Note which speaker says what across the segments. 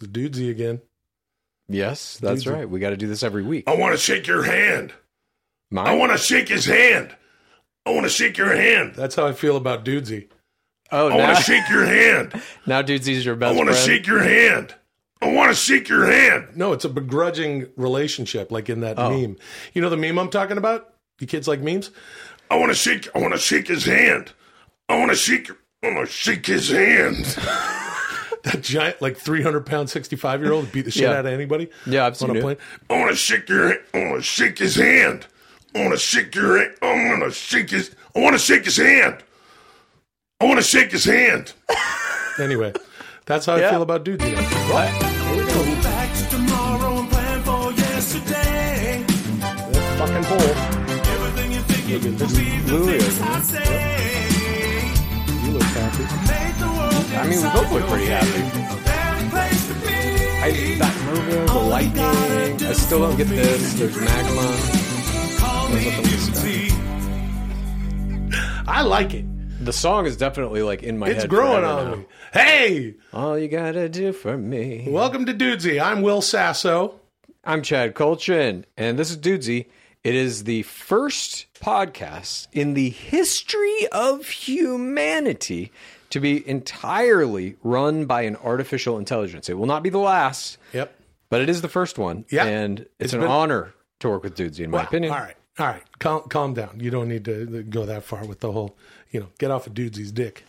Speaker 1: It's Dudesy again.
Speaker 2: Yes, that's
Speaker 1: Dudesy.
Speaker 2: right. We got to do this every week.
Speaker 3: I want to shake your hand.
Speaker 2: Mine?
Speaker 3: I want to shake his hand. I want to shake your hand.
Speaker 1: That's how I feel about Dudesy.
Speaker 2: oh,
Speaker 3: I
Speaker 2: now,
Speaker 3: want to shake your hand.
Speaker 2: now Dudesy's your best.
Speaker 3: I want to shake your hand. I want to shake your hand.
Speaker 1: No, it's a begrudging relationship, like in that
Speaker 2: Oh.
Speaker 1: meme. You know the meme I'm talking about? You kids like memes?
Speaker 3: I want to shake. I want to shake his hand. I want to shake. I want to shake his hand.
Speaker 1: That giant, like 300 pound, 65 year old beat the shit
Speaker 2: Yeah.
Speaker 1: out of anybody.
Speaker 2: Yeah, I've
Speaker 1: on
Speaker 2: seen
Speaker 1: a
Speaker 2: it.
Speaker 1: plane.
Speaker 3: I want to shake your. I want to shake his hand. I want to shake your. hand. I want to shake his. I want to shake his hand. I want to shake his hand.
Speaker 1: Anyway, that's how I feel about Dudesy.
Speaker 4: Go back to tomorrow and plan for yesterday.
Speaker 1: That fucking hole.
Speaker 4: Everything you think you
Speaker 1: Look
Speaker 4: can
Speaker 1: at this.
Speaker 4: believe the
Speaker 2: Louis,
Speaker 4: things I say.
Speaker 1: You look happy.
Speaker 4: Make the world
Speaker 2: I mean, we both look pretty happy.
Speaker 4: a better place to be.
Speaker 2: I, that movie, the lightning. I still don't get this. There's magma.
Speaker 4: Call me
Speaker 2: What's up with this
Speaker 4: beauty.
Speaker 1: I like it.
Speaker 2: The song is definitely like in my
Speaker 1: It's
Speaker 2: head.
Speaker 1: growing on
Speaker 2: now.
Speaker 1: me. Hey,
Speaker 2: All you gotta do for me.
Speaker 1: welcome to Dudesy. I'm Will Sasso.
Speaker 2: I'm Chad Kultgen, and this is Dudesy. It is the first podcast in the history of humanity to be entirely run by an artificial intelligence. It will not be the last,
Speaker 1: Yep.
Speaker 2: but it is the first one.
Speaker 1: Yeah.
Speaker 2: And it's,
Speaker 1: It's
Speaker 2: an
Speaker 1: been-
Speaker 2: honor to work with Dudesy, in my
Speaker 1: Wow.
Speaker 2: opinion.
Speaker 1: All right. All right. Calm, calm down. You don't need to go that far with the whole, you know, get off of Dudesy's dick.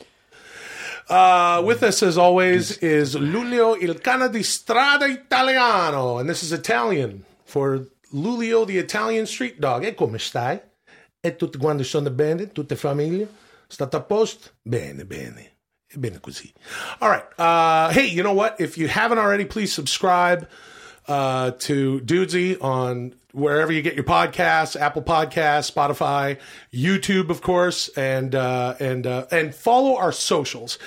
Speaker 1: Uh, with us, as always, is Lulio il cane di strada italiano. And this is Italian for Lulio, the Italian street dog. E come stai? E tutti quanti sono bene? Tutte famiglie? State a posto? Bene, bene. Bene così. All right. Uh, hey, you know what? If you haven't already, please subscribe uh, to Dudesy on wherever you get your podcasts, Apple Podcasts, Spotify, YouTube, of course, and uh, and uh, and follow our socials.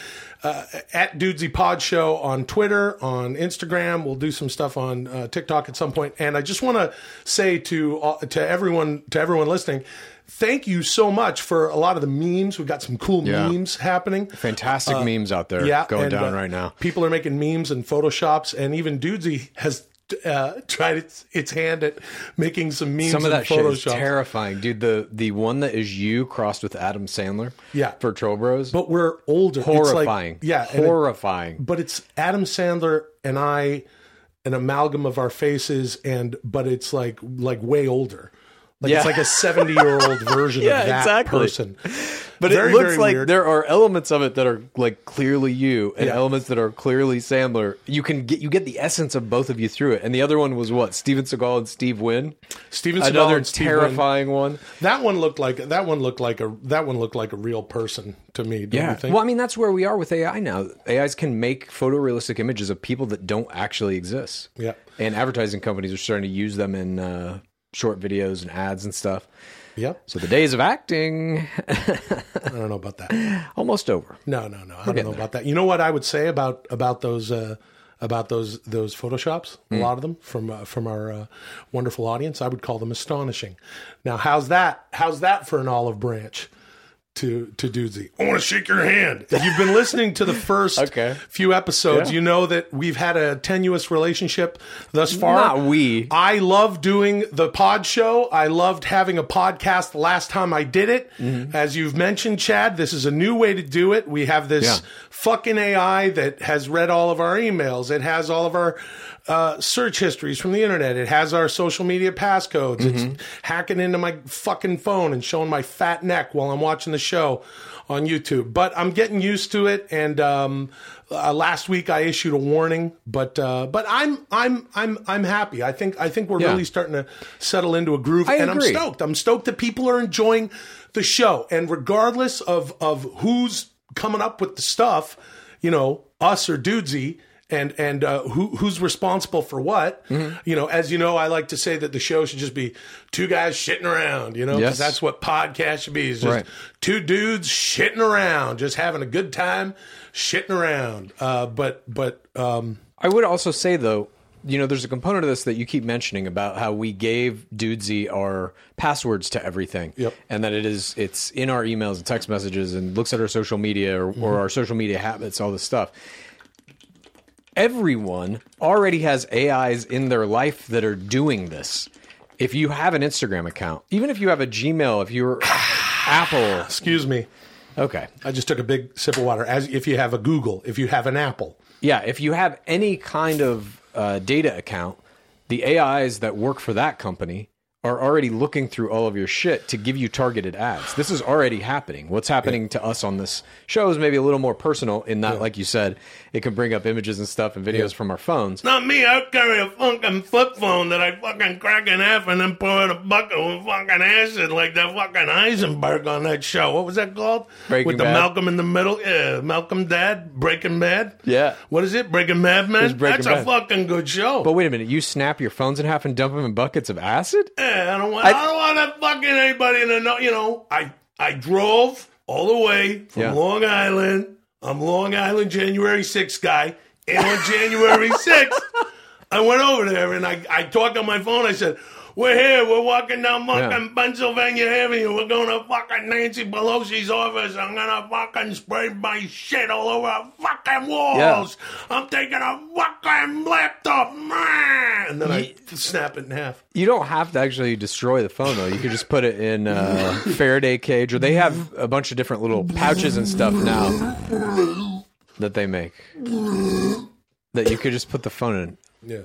Speaker 1: Uh, at Dudesy Pod Show on Twitter, on Instagram. We'll do some stuff on uh, TikTok at some point. And I just want to say to all, to everyone to everyone listening, thank you so much for a lot of the memes. We've got some cool
Speaker 2: Yeah.
Speaker 1: memes happening.
Speaker 2: Fantastic memes out there
Speaker 1: Uh, Yeah,
Speaker 2: going
Speaker 1: and,
Speaker 2: down
Speaker 1: uh,
Speaker 2: right now.
Speaker 1: People are making memes and photoshops, and even Dudesy has uh, tried its, its hand at making some memes.
Speaker 2: Some of
Speaker 1: and
Speaker 2: that shit is terrifying, dude. The the one that is you crossed with Adam Sandler,
Speaker 1: Yeah.
Speaker 2: for Troll Bros,
Speaker 1: But we're older. It's like-
Speaker 2: horrifying.
Speaker 1: yeah, and it-
Speaker 2: horrifying.
Speaker 1: but it's Adam Sandler and I, an amalgam of our faces, and but it's like like way older. Like
Speaker 2: Yeah.
Speaker 1: it's like a seventy year old version
Speaker 2: Yeah,
Speaker 1: of that
Speaker 2: exactly.
Speaker 1: person.
Speaker 2: But
Speaker 1: Very,
Speaker 2: it looks like
Speaker 1: weird.
Speaker 2: there are elements of it that are like clearly you, and
Speaker 1: Yeah.
Speaker 2: elements that are clearly Sandler. You can get you get the essence of both of you through it. And the other one was what Steven Seagal and Steve Wynn.
Speaker 1: Steven Seagal
Speaker 2: Another
Speaker 1: Steve Wynn.
Speaker 2: terrifying one.
Speaker 1: That one looked like that one looked like a that one looked like a real person to me. Don't you think?
Speaker 2: Well, I mean, that's where we are with AI now. AIs can make photorealistic images of people that don't actually exist.
Speaker 1: Yeah.
Speaker 2: And advertising companies are starting to use them in uh, short videos and ads and stuff.
Speaker 1: Yep.
Speaker 2: So the days of acting
Speaker 1: I don't know about that.
Speaker 2: almost over.
Speaker 1: No, no, no. I don't know
Speaker 2: there.
Speaker 1: about that. You know what I would say about about those uh, about those those photoshops?
Speaker 2: Hmm.
Speaker 1: A lot of them from uh, from our uh, wonderful audience. I would call them astonishing. Now, how's that? How's that for an olive branch to to Dudesy?
Speaker 3: I want to shake your hand.
Speaker 1: If you've been listening to the first
Speaker 2: Okay.
Speaker 1: few episodes,
Speaker 2: Yeah.
Speaker 1: you know that we've had a tenuous relationship thus far.
Speaker 2: Not we.
Speaker 1: I love doing the pod show. I loved having a podcast the last time I did it.
Speaker 2: Mm-hmm.
Speaker 1: As you've mentioned, Chad, this is a new way to do it. We have this
Speaker 2: Yeah.
Speaker 1: fucking AI that has read all of our emails. It has all of our uh, search histories from the internet. It has our social media passcodes.
Speaker 2: Mm-hmm.
Speaker 1: It's hacking into my fucking phone and showing my fat neck while I'm watching the show on YouTube. But I'm getting used to it. And um, uh, last week I issued a warning, but uh, but I'm I'm I'm I'm happy. I think I think we're
Speaker 2: Yeah.
Speaker 1: really starting to settle into a groove,
Speaker 2: I
Speaker 1: and
Speaker 2: agree.
Speaker 1: I'm stoked. I'm stoked that people are enjoying the show, and regardless of of who's coming up with the stuff, you know, us or Dudesy. And and uh, who who's responsible for what?
Speaker 2: Mm-hmm.
Speaker 1: You know, as you know, I like to say that the show should just be two guys shitting around. You know,
Speaker 2: Yes.
Speaker 1: that's what podcast should be. Is just
Speaker 2: Right.
Speaker 1: two dudes shitting around, just having a good time shitting around. Uh, but but um,
Speaker 2: I would also say though, you know, there's a component of this that you keep mentioning about how we gave Dudesy our passwords to everything,
Speaker 1: Yep.
Speaker 2: and that it is it's in our emails and text messages and looks at our social media or,
Speaker 1: Mm-hmm.
Speaker 2: or our social media habits, all this stuff. Everyone already has AIs in their life that are doing this. If you have an Instagram account, even if you have a Gmail, if you're Apple,
Speaker 1: Excuse me.
Speaker 2: okay.
Speaker 1: I just took a big sip of water. As if you have a Google, if you have an Apple,
Speaker 2: Yeah, if you have any kind of uh, data account, the AIs that work for that company are already looking through all of your shit to give you targeted ads. This is already happening. What's happening to us on this show is maybe a little more personal in that, like you said, it can bring up images and stuff and videos from our phones.
Speaker 3: Not me. I carry a fucking flip phone that I fucking crack in half and then pour in a bucket with fucking acid like that fucking Eisenberg on that show. What was that called?
Speaker 2: Breaking
Speaker 3: with the
Speaker 2: Bad?
Speaker 3: Malcolm in the middle. Yeah, Malcolm Dad, Breaking Bad.
Speaker 2: Yeah.
Speaker 3: What is it? Breaking Mad Man.
Speaker 2: Breaking
Speaker 3: That's
Speaker 2: Bad.
Speaker 3: a fucking good show.
Speaker 2: But wait a minute, you snap your phones in half and dump them in buckets of acid?
Speaker 3: Yeah, I don't want. I, don't want that fucking anybody to know. You know, I I drove all the way from
Speaker 2: Yeah.
Speaker 3: Long Island. I'm Long Island January 6th guy, and on January 6th, I went over there and I I talked on my phone. I said. We're here. We're walking down fucking Pennsylvania Avenue. We're going to fucking Nancy Pelosi's office. I'm gonna fucking spray my shit all over our fucking walls. I'm taking a fucking laptop, man. And then I snap it in half.
Speaker 2: You don't have to actually destroy the phone though. You could just put it in a Faraday cage, or they have a bunch of different little pouches and stuff now that they make that you could just put the phone in,
Speaker 1: yeah.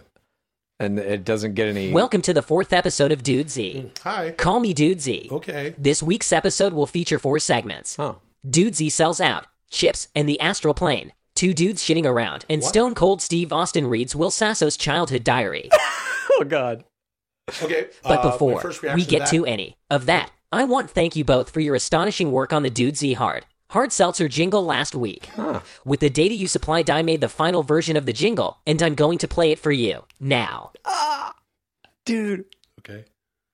Speaker 2: And it doesn't get any.
Speaker 5: Welcome to the fourth episode of Dudesy.
Speaker 1: Hi.
Speaker 5: Call me Dudesy.
Speaker 1: Okay.
Speaker 5: This week's episode will feature four segments.
Speaker 2: oh,
Speaker 5: Dudesy sells out, Chips, and the Astral Plane. Two dudes shitting around, and Stone Cold Steve Austin reads Will Sasso's childhood diary.
Speaker 2: oh God!
Speaker 1: Okay.
Speaker 5: But
Speaker 1: uh, my
Speaker 5: before
Speaker 1: first
Speaker 5: we
Speaker 1: reaction
Speaker 5: get
Speaker 1: that-
Speaker 5: to any of that, I want to thank you both for your astonishing work on the Dudesy Hard. Hard Seltzer jingle last week. With the data you supplied, I made the final version of the jingle, and I'm going to play it for you now.
Speaker 2: Ah, dude,
Speaker 1: Okay.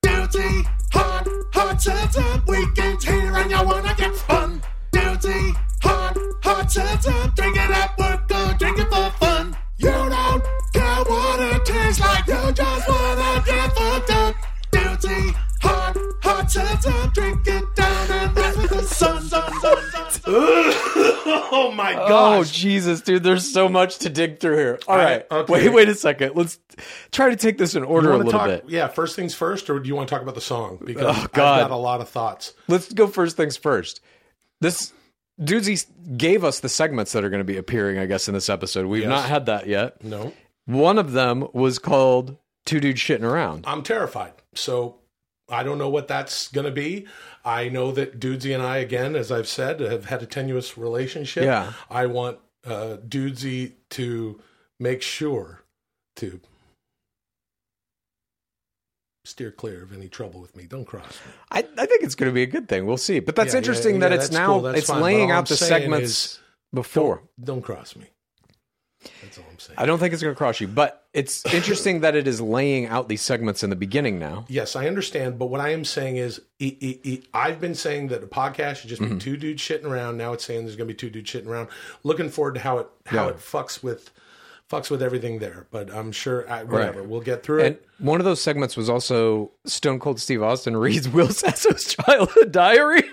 Speaker 4: Duty, hard, hard seltzer, weekends here and you wanna get fun. Duty, hard, hard seltzer, drink it at work or
Speaker 1: Oh my
Speaker 2: god.
Speaker 1: oh.
Speaker 2: Jesus, dude! There's so much to dig through here. All
Speaker 1: I-
Speaker 2: right,
Speaker 1: okay.
Speaker 2: wait, wait a second. Let's try to take this in order a little
Speaker 1: talk,
Speaker 2: bit.
Speaker 1: Yeah, first things first, or do you want to talk about the song? Oh, because
Speaker 2: Oh,
Speaker 1: I've got a lot of thoughts.
Speaker 2: Let's go first things first. This Dudesy gave us the segments that are going to be appearing, I guess, in this episode. We've
Speaker 1: Yes.
Speaker 2: not had that yet.
Speaker 1: No,
Speaker 2: One of them was called Two Dudes Shitting Around.
Speaker 1: I'm terrified. So I don't know what that's going to be. I know that Dudesy and I, again, as I've said, have had a tenuous relationship.
Speaker 2: Yeah.
Speaker 1: I want uh, Dudesy to make sure to steer clear of any trouble with me. Don't cross me.
Speaker 2: I, I think it's going to be a good thing. We'll see. But that's
Speaker 1: Yeah,
Speaker 2: interesting
Speaker 1: yeah,
Speaker 2: that
Speaker 1: yeah,
Speaker 2: it's now
Speaker 1: cool.
Speaker 2: It's
Speaker 1: fine.
Speaker 2: Laying out
Speaker 1: I'm
Speaker 2: the segments before.
Speaker 1: Don't, don't cross me. That's all I'm saying.
Speaker 2: I don't think it's going to cross you, but it's interesting that it is laying out these segments in the beginning now.
Speaker 1: Yes, I understand, but what I am saying is, e- e- e- I've been saying that a podcast should just
Speaker 2: Mm-hmm.
Speaker 1: be two dudes shitting around. Now it's saying there's going to be two dudes shitting around. Looking forward to how it how
Speaker 2: Yeah.
Speaker 1: it fucks with fucks with everything there. But I'm sure I, whatever we'll get through
Speaker 2: And
Speaker 1: it.
Speaker 2: one of those segments was also Stone Cold Steve Austin reads Will Sasso's childhood diary.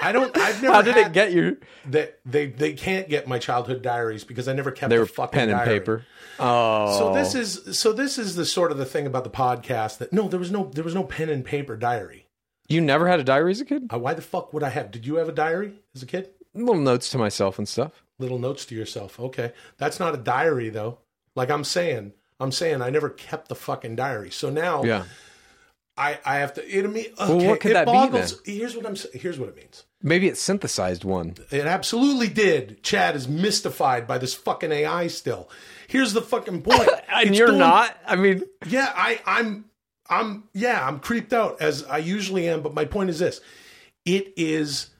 Speaker 1: I don't. I've never.
Speaker 2: How did it get you?
Speaker 1: They, they they can't get my childhood diaries because I never kept
Speaker 2: They
Speaker 1: the
Speaker 2: were
Speaker 1: fucking
Speaker 2: pen and
Speaker 1: diary.
Speaker 2: paper. Oh,
Speaker 1: So this is so this is the sort of the thing about the podcast that no there was no there was no pen and paper diary.
Speaker 2: you never had a diary as a kid?
Speaker 1: Uh, why the fuck would I have? Did you have a diary as a kid?
Speaker 2: Little notes to myself and stuff.
Speaker 1: little notes to yourself. Okay. That's not a diary though. Like I'm saying, I'm saying I never kept the fucking diary. So now
Speaker 2: Yeah.
Speaker 1: I, I have to it okay,
Speaker 2: what could
Speaker 1: it
Speaker 2: that be
Speaker 1: boggles, Here's what I'm here's what it means.
Speaker 2: Maybe it synthesized one.
Speaker 1: It absolutely did. Chad is mystified by this fucking AI still. Here's the fucking point.
Speaker 2: And
Speaker 1: It's
Speaker 2: you're
Speaker 1: doing-
Speaker 2: not? I mean,
Speaker 1: Yeah, I, I'm I'm yeah, I'm creeped out as I usually am, but my point is this. It is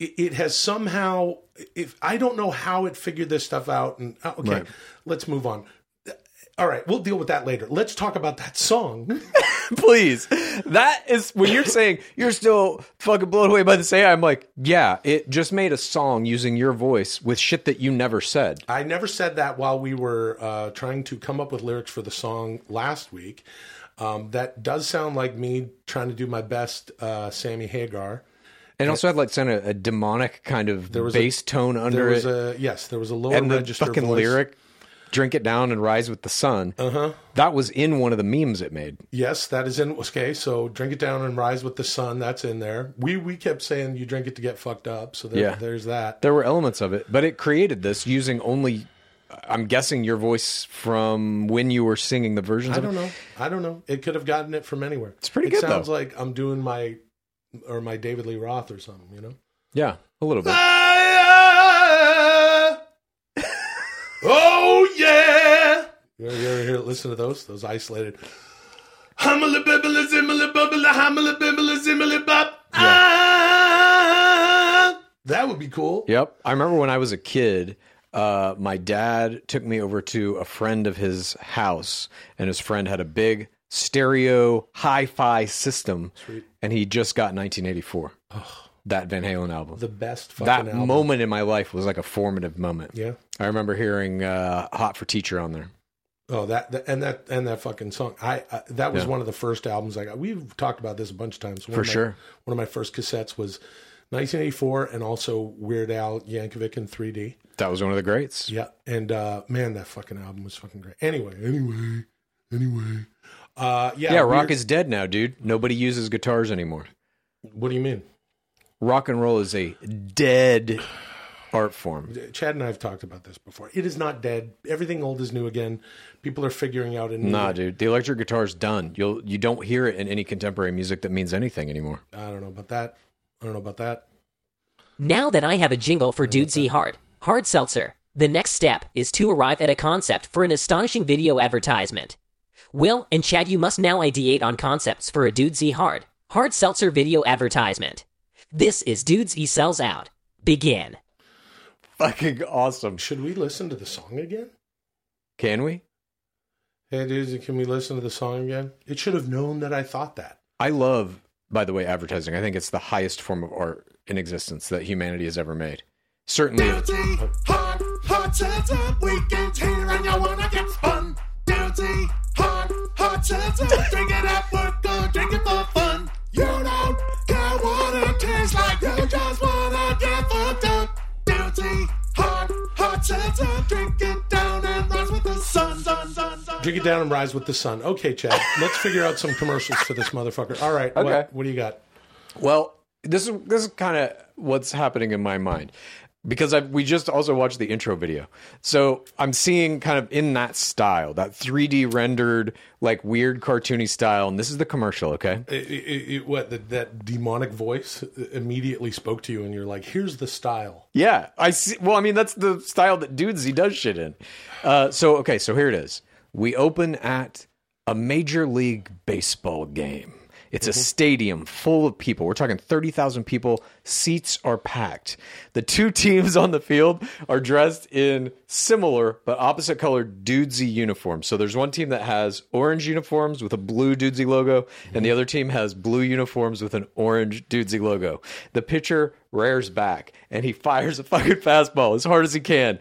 Speaker 1: it, it has somehow if I don't know how it figured this stuff out and uh, okay,
Speaker 2: Right.
Speaker 1: let's move on. All right, we'll deal with that later. Let's talk about that song.
Speaker 2: please. That is when you're saying you're still fucking blown away by this AI. I'm like, yeah, it just made a song using your voice with shit that you never said.
Speaker 1: I never said that while we were uh, trying to come up with lyrics for the song last week. Um, that does sound like me trying to do my best, uh, Sammy Hagar.
Speaker 2: And also had like kind of a demonic kind of there
Speaker 1: was a-
Speaker 2: bass tone under
Speaker 1: There was
Speaker 2: it.
Speaker 1: a yes, there was a lower
Speaker 2: and the
Speaker 1: register
Speaker 2: fucking
Speaker 1: voice.
Speaker 2: lyric Drink It Down and Rise with the Sun.
Speaker 1: Uh huh.
Speaker 2: That was in one of the memes it made.
Speaker 1: Yes, that is in. Okay, so drink it down and rise with the sun. That's in there. We we kept saying you drink it to get fucked up. So there,
Speaker 2: Yeah.
Speaker 1: there's that.
Speaker 2: There were elements of it, but it created this using only, I'm guessing, your voice from when you were singing the versions
Speaker 1: I don't know. I don't know. It could have gotten it from anywhere. It's
Speaker 2: pretty good.
Speaker 1: it
Speaker 2: good,
Speaker 1: Sounds
Speaker 2: though.
Speaker 1: like I'm doing my or my David Lee Roth or something. You know.
Speaker 2: Yeah, a little bit.
Speaker 1: oh yeah. You ever, you ever hear, listen to those? Those isolated. Hummely bibbly zimmily bubbly hummly bibbly zimmily bop. That would be cool.
Speaker 2: Yep. I remember when I was a kid, uh, my dad took me over to a friend of his house, and his friend had a big stereo hi fi system, and he just got 1984. That Van Halen album.
Speaker 1: The best fucking
Speaker 2: that
Speaker 1: album.
Speaker 2: moment in my life was like a formative moment.
Speaker 1: Yeah.
Speaker 2: I remember hearing uh, Hot for Teacher on there.
Speaker 1: Oh, that, that and that and that fucking song. I uh, that was
Speaker 2: Yeah.
Speaker 1: one of the first albums I got. We've talked about this a bunch of times. One
Speaker 2: For
Speaker 1: of my-
Speaker 2: sure.
Speaker 1: One of my first cassettes was 1984, and also Weird Al Yankovic in 3D.
Speaker 2: That was one of the greats.
Speaker 1: Yeah, and uh, man, that fucking album was fucking great. Anyway, anyway, anyway. Uh, yeah,
Speaker 2: Yeah, rock is dead now, dude. Nobody uses guitars anymore.
Speaker 1: What do you mean?
Speaker 2: Rock and roll is a dead art form.
Speaker 1: Chad and I have talked about this before. It is not dead. Everything old is new again. People are figuring out a new.
Speaker 2: Nah, dude. The electric guitar's done. You'll you don't hear it in any contemporary music that means anything anymore.
Speaker 1: I don't know about that. I don't know about that.
Speaker 5: Now that I have a jingle for Dudesy Hard, Hard Seltzer, the next step is to arrive at a concept for an astonishing video advertisement. Will and Chad, you must now ideate on concepts for a Dudesy Hard, Hard Seltzer video advertisement. This is Dudesy Sells Out. Begin.
Speaker 2: Fucking awesome.
Speaker 1: Should we listen to the song again?
Speaker 2: Can we?
Speaker 1: Hey, dudes, can we listen to the song again? It should have known that I thought that.
Speaker 2: I love, by the way, advertising. I think it's the highest form of art in existence that humanity has ever made. Certainly,
Speaker 4: Duty, hard, hard seltzer, here and you wanna get fun. Duty, hard, hard drink it at work or drink it for fun. You don't you just wanna get fucked up. Duty, hard, hard seltzer, drink it down and rise with the sun, sun, sun, sun.
Speaker 1: Drink it down and rise with the sun. Okay, Chad, let's figure out some commercials for this motherfucker. All right,
Speaker 2: Okay.
Speaker 1: what, what do you got?
Speaker 2: well, this is this is kind of what's happening in my mind because I we just also watched the intro video. So I'm seeing kind of in that style, that 3D rendered, like weird cartoony style, and this is the commercial. Okay,
Speaker 1: It, it, it, what the, that demonic voice immediately spoke to you, and you're like, "Here's the style."
Speaker 2: Yeah, I see. Well, I mean, that's the style that Dudesy does shit in. Uh, so okay, so here it is. We open at a major league baseball game. It's a mm-hmm. stadium full of people. We're talking 30,000 people. Seats are packed. The two teams on the field are dressed in similar but opposite colored dudesy uniforms. So there's one team that has orange uniforms with a blue dudesy logo, and the mm-hmm. other team has blue uniforms with an orange dudesy logo. The pitcher rears back and he fires a fucking fastball as hard as he can,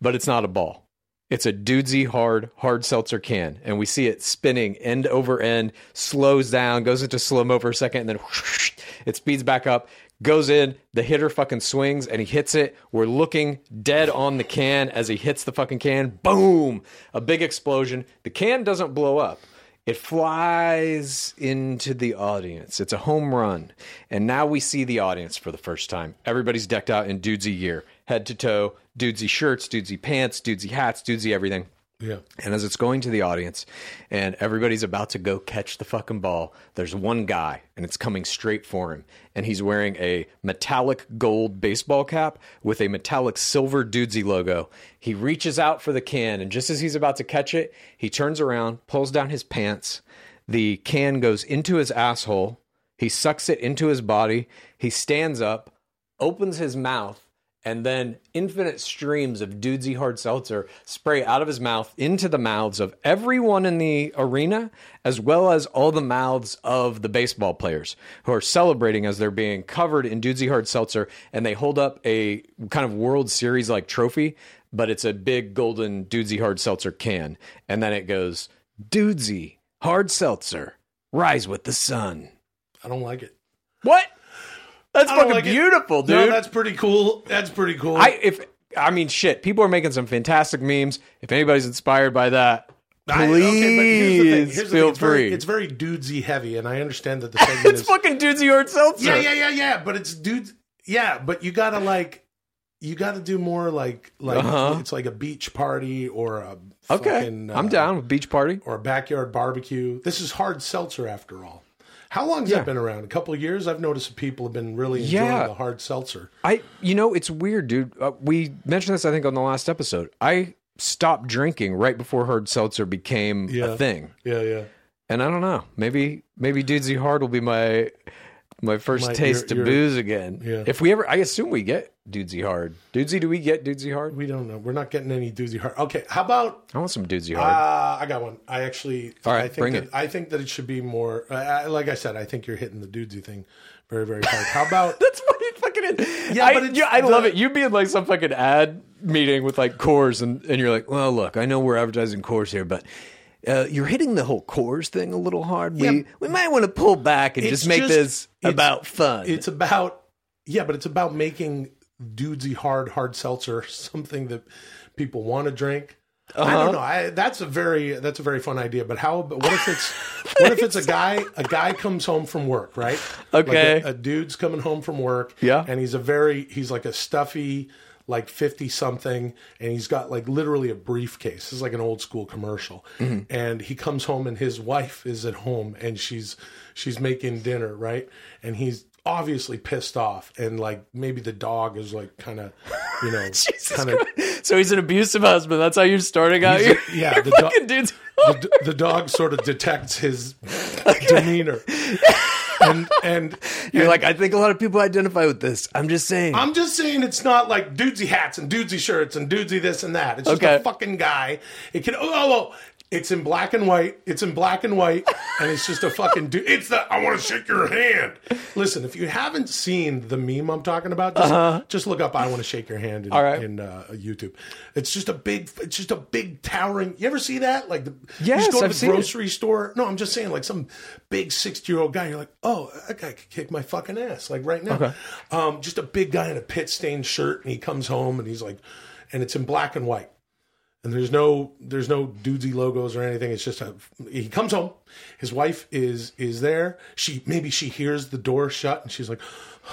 Speaker 2: but it's not a ball. It's a dudesy hard, hard seltzer can. And we see it spinning end over end, slows down, goes into slow mo for a second, and then whoosh, it speeds back up, goes in. The hitter fucking swings and he hits it. We're looking dead on the can as he hits the fucking can. Boom! A big explosion. The can doesn't blow up. It flies into the audience. It's a home run. And now we see the audience for the first time. Everybody's decked out in dudesy gear, head to toe, dudesy shirts, dudesy pants, dudesy hats, dudesy everything.
Speaker 1: Yeah,
Speaker 2: And as it's going to the audience and everybody's about to go catch the fucking ball, there's one guy and it's coming straight for him. And he's wearing a metallic gold baseball cap with a metallic silver dudesy logo. He reaches out for the can and just as he's about to catch it, he turns around, pulls down his pants. The can goes into his asshole. He sucks it into his body. He stands up, opens his mouth, and then infinite streams of dudesy hard seltzer spray out of his mouth into the mouths of everyone in the arena, as well as all the mouths of the baseball players who are celebrating as they're being covered in dudesy hard seltzer, and they hold up a kind of World Series like trophy, but it's a big golden dudesy hard seltzer can, and then it goes dudesy hard seltzer, rise with the sun.
Speaker 1: I don't like it.
Speaker 2: What? That's fucking
Speaker 1: like it.
Speaker 2: beautiful, dude.
Speaker 1: No, that's pretty cool. That's pretty cool.
Speaker 2: I if I mean, shit. People are making some fantastic memes. If anybody's inspired by that,
Speaker 1: I-
Speaker 2: please
Speaker 1: okay, here's the thing. Here's
Speaker 2: feel
Speaker 1: It's very,
Speaker 2: free.
Speaker 1: it's very dudesy heavy, and I understand that the segment
Speaker 2: It's
Speaker 1: is
Speaker 2: fucking Dudesy Hard Seltzer.
Speaker 1: yeah, yeah, yeah, yeah. But it's dudes. Yeah, but you gotta like, you gotta do more like like
Speaker 2: Uh-huh.
Speaker 1: it's like a beach party or a
Speaker 2: Okay,
Speaker 1: fucking,
Speaker 2: I'm
Speaker 1: uh,
Speaker 2: down with beach party.
Speaker 1: or a backyard barbecue. This is hard seltzer after all. How long's that been around? A couple of years. I've noticed that people have been really enjoying
Speaker 2: Yeah.
Speaker 1: the hard seltzer.
Speaker 2: I, you know, it's weird, dude. Uh, we mentioned this, I think, on the last episode. I stopped drinking right before hard seltzer became
Speaker 1: Yeah.
Speaker 2: a thing,
Speaker 1: Yeah, yeah.
Speaker 2: and I don't know. Maybe, maybe Dudesy Hard will be my my first
Speaker 1: My-
Speaker 2: taste
Speaker 1: your-
Speaker 2: of booze again.
Speaker 1: Yeah.
Speaker 2: If we ever, I assume we get Dudesy Hard. Dudesy, do we get Dudesy Hard?
Speaker 1: We don't know. We're not getting any doozy hard. Okay, how about
Speaker 2: I want some Dudesy Hard.
Speaker 1: Uh, I got one. I actually,
Speaker 2: All right,
Speaker 1: I think
Speaker 2: bring
Speaker 1: that,
Speaker 2: it.
Speaker 1: I think that it should be more. Uh, I- like I said, I think you're hitting the dudesy thing very, very hard. How about?
Speaker 2: That's what it fucking is.
Speaker 1: Yeah,
Speaker 2: I,
Speaker 1: but
Speaker 2: yeah, I
Speaker 1: the-
Speaker 2: love it. You be in like some fucking ad meeting with like Coors, and, and you're like, well, look, I know we're advertising Coors here, but uh, you're hitting the whole cores thing a little hard. We
Speaker 1: Yeah.
Speaker 2: we might want to pull back and just make
Speaker 1: just-
Speaker 2: this about fun.
Speaker 1: it's about yeah, but it's about making dudesy hard hard seltzer something that people want to drink. I
Speaker 2: Uh-huh.
Speaker 1: don't know. I, that's a very that's a very fun idea. But how? But what if it's what if it's a guy? A guy comes home from work, right?
Speaker 2: Okay.
Speaker 1: Like a, a dude's coming home from work.
Speaker 2: Yeah.
Speaker 1: and he's a very he's like a stuffy. Like fifty something, and he's got like literally a briefcase. This is like an old school commercial.
Speaker 2: Mm-hmm.
Speaker 1: And he comes home, and his wife is at home, and she's she's making dinner, right? And he's obviously pissed off, and like maybe the dog is like kind of, you know, kind of
Speaker 2: so he's an abusive husband. That's how you're starting out.
Speaker 1: He's yeah,
Speaker 2: you're
Speaker 1: the do- the, the dog sort of detects his demeanor, and and
Speaker 2: You're like, I think a lot of people identify with this. I'm just saying.
Speaker 1: I'm just saying it's not like dudesy hats and dudesy shirts and dudesy this and that. It's just
Speaker 2: Okay.
Speaker 1: a fucking guy. It can oh, oh, oh it's in black and white. It's in black and white, and it's just a fucking dude. It's the I want to shake your hand. Listen, if you haven't seen the meme I'm talking about, just, just look up "I want to shake your hand" in,
Speaker 2: Uh-huh. All right.
Speaker 1: in uh, YouTube. It's just a big, it's just a big towering. You ever see that? Like the you
Speaker 2: Yes,
Speaker 1: just go to
Speaker 2: I've
Speaker 1: the
Speaker 2: seen it.
Speaker 1: grocery store. No, I'm just saying, like some big sixty year old guy. You're like, oh, that guy could kick my fucking ass, like right now. Um, just a big guy in a pit stained shirt, and he comes home and he's like, and it's in black and white and there's no there's no dudesy logos or anything. It's just a he comes home, his wife is is there. She maybe she hears the door shut and she's like,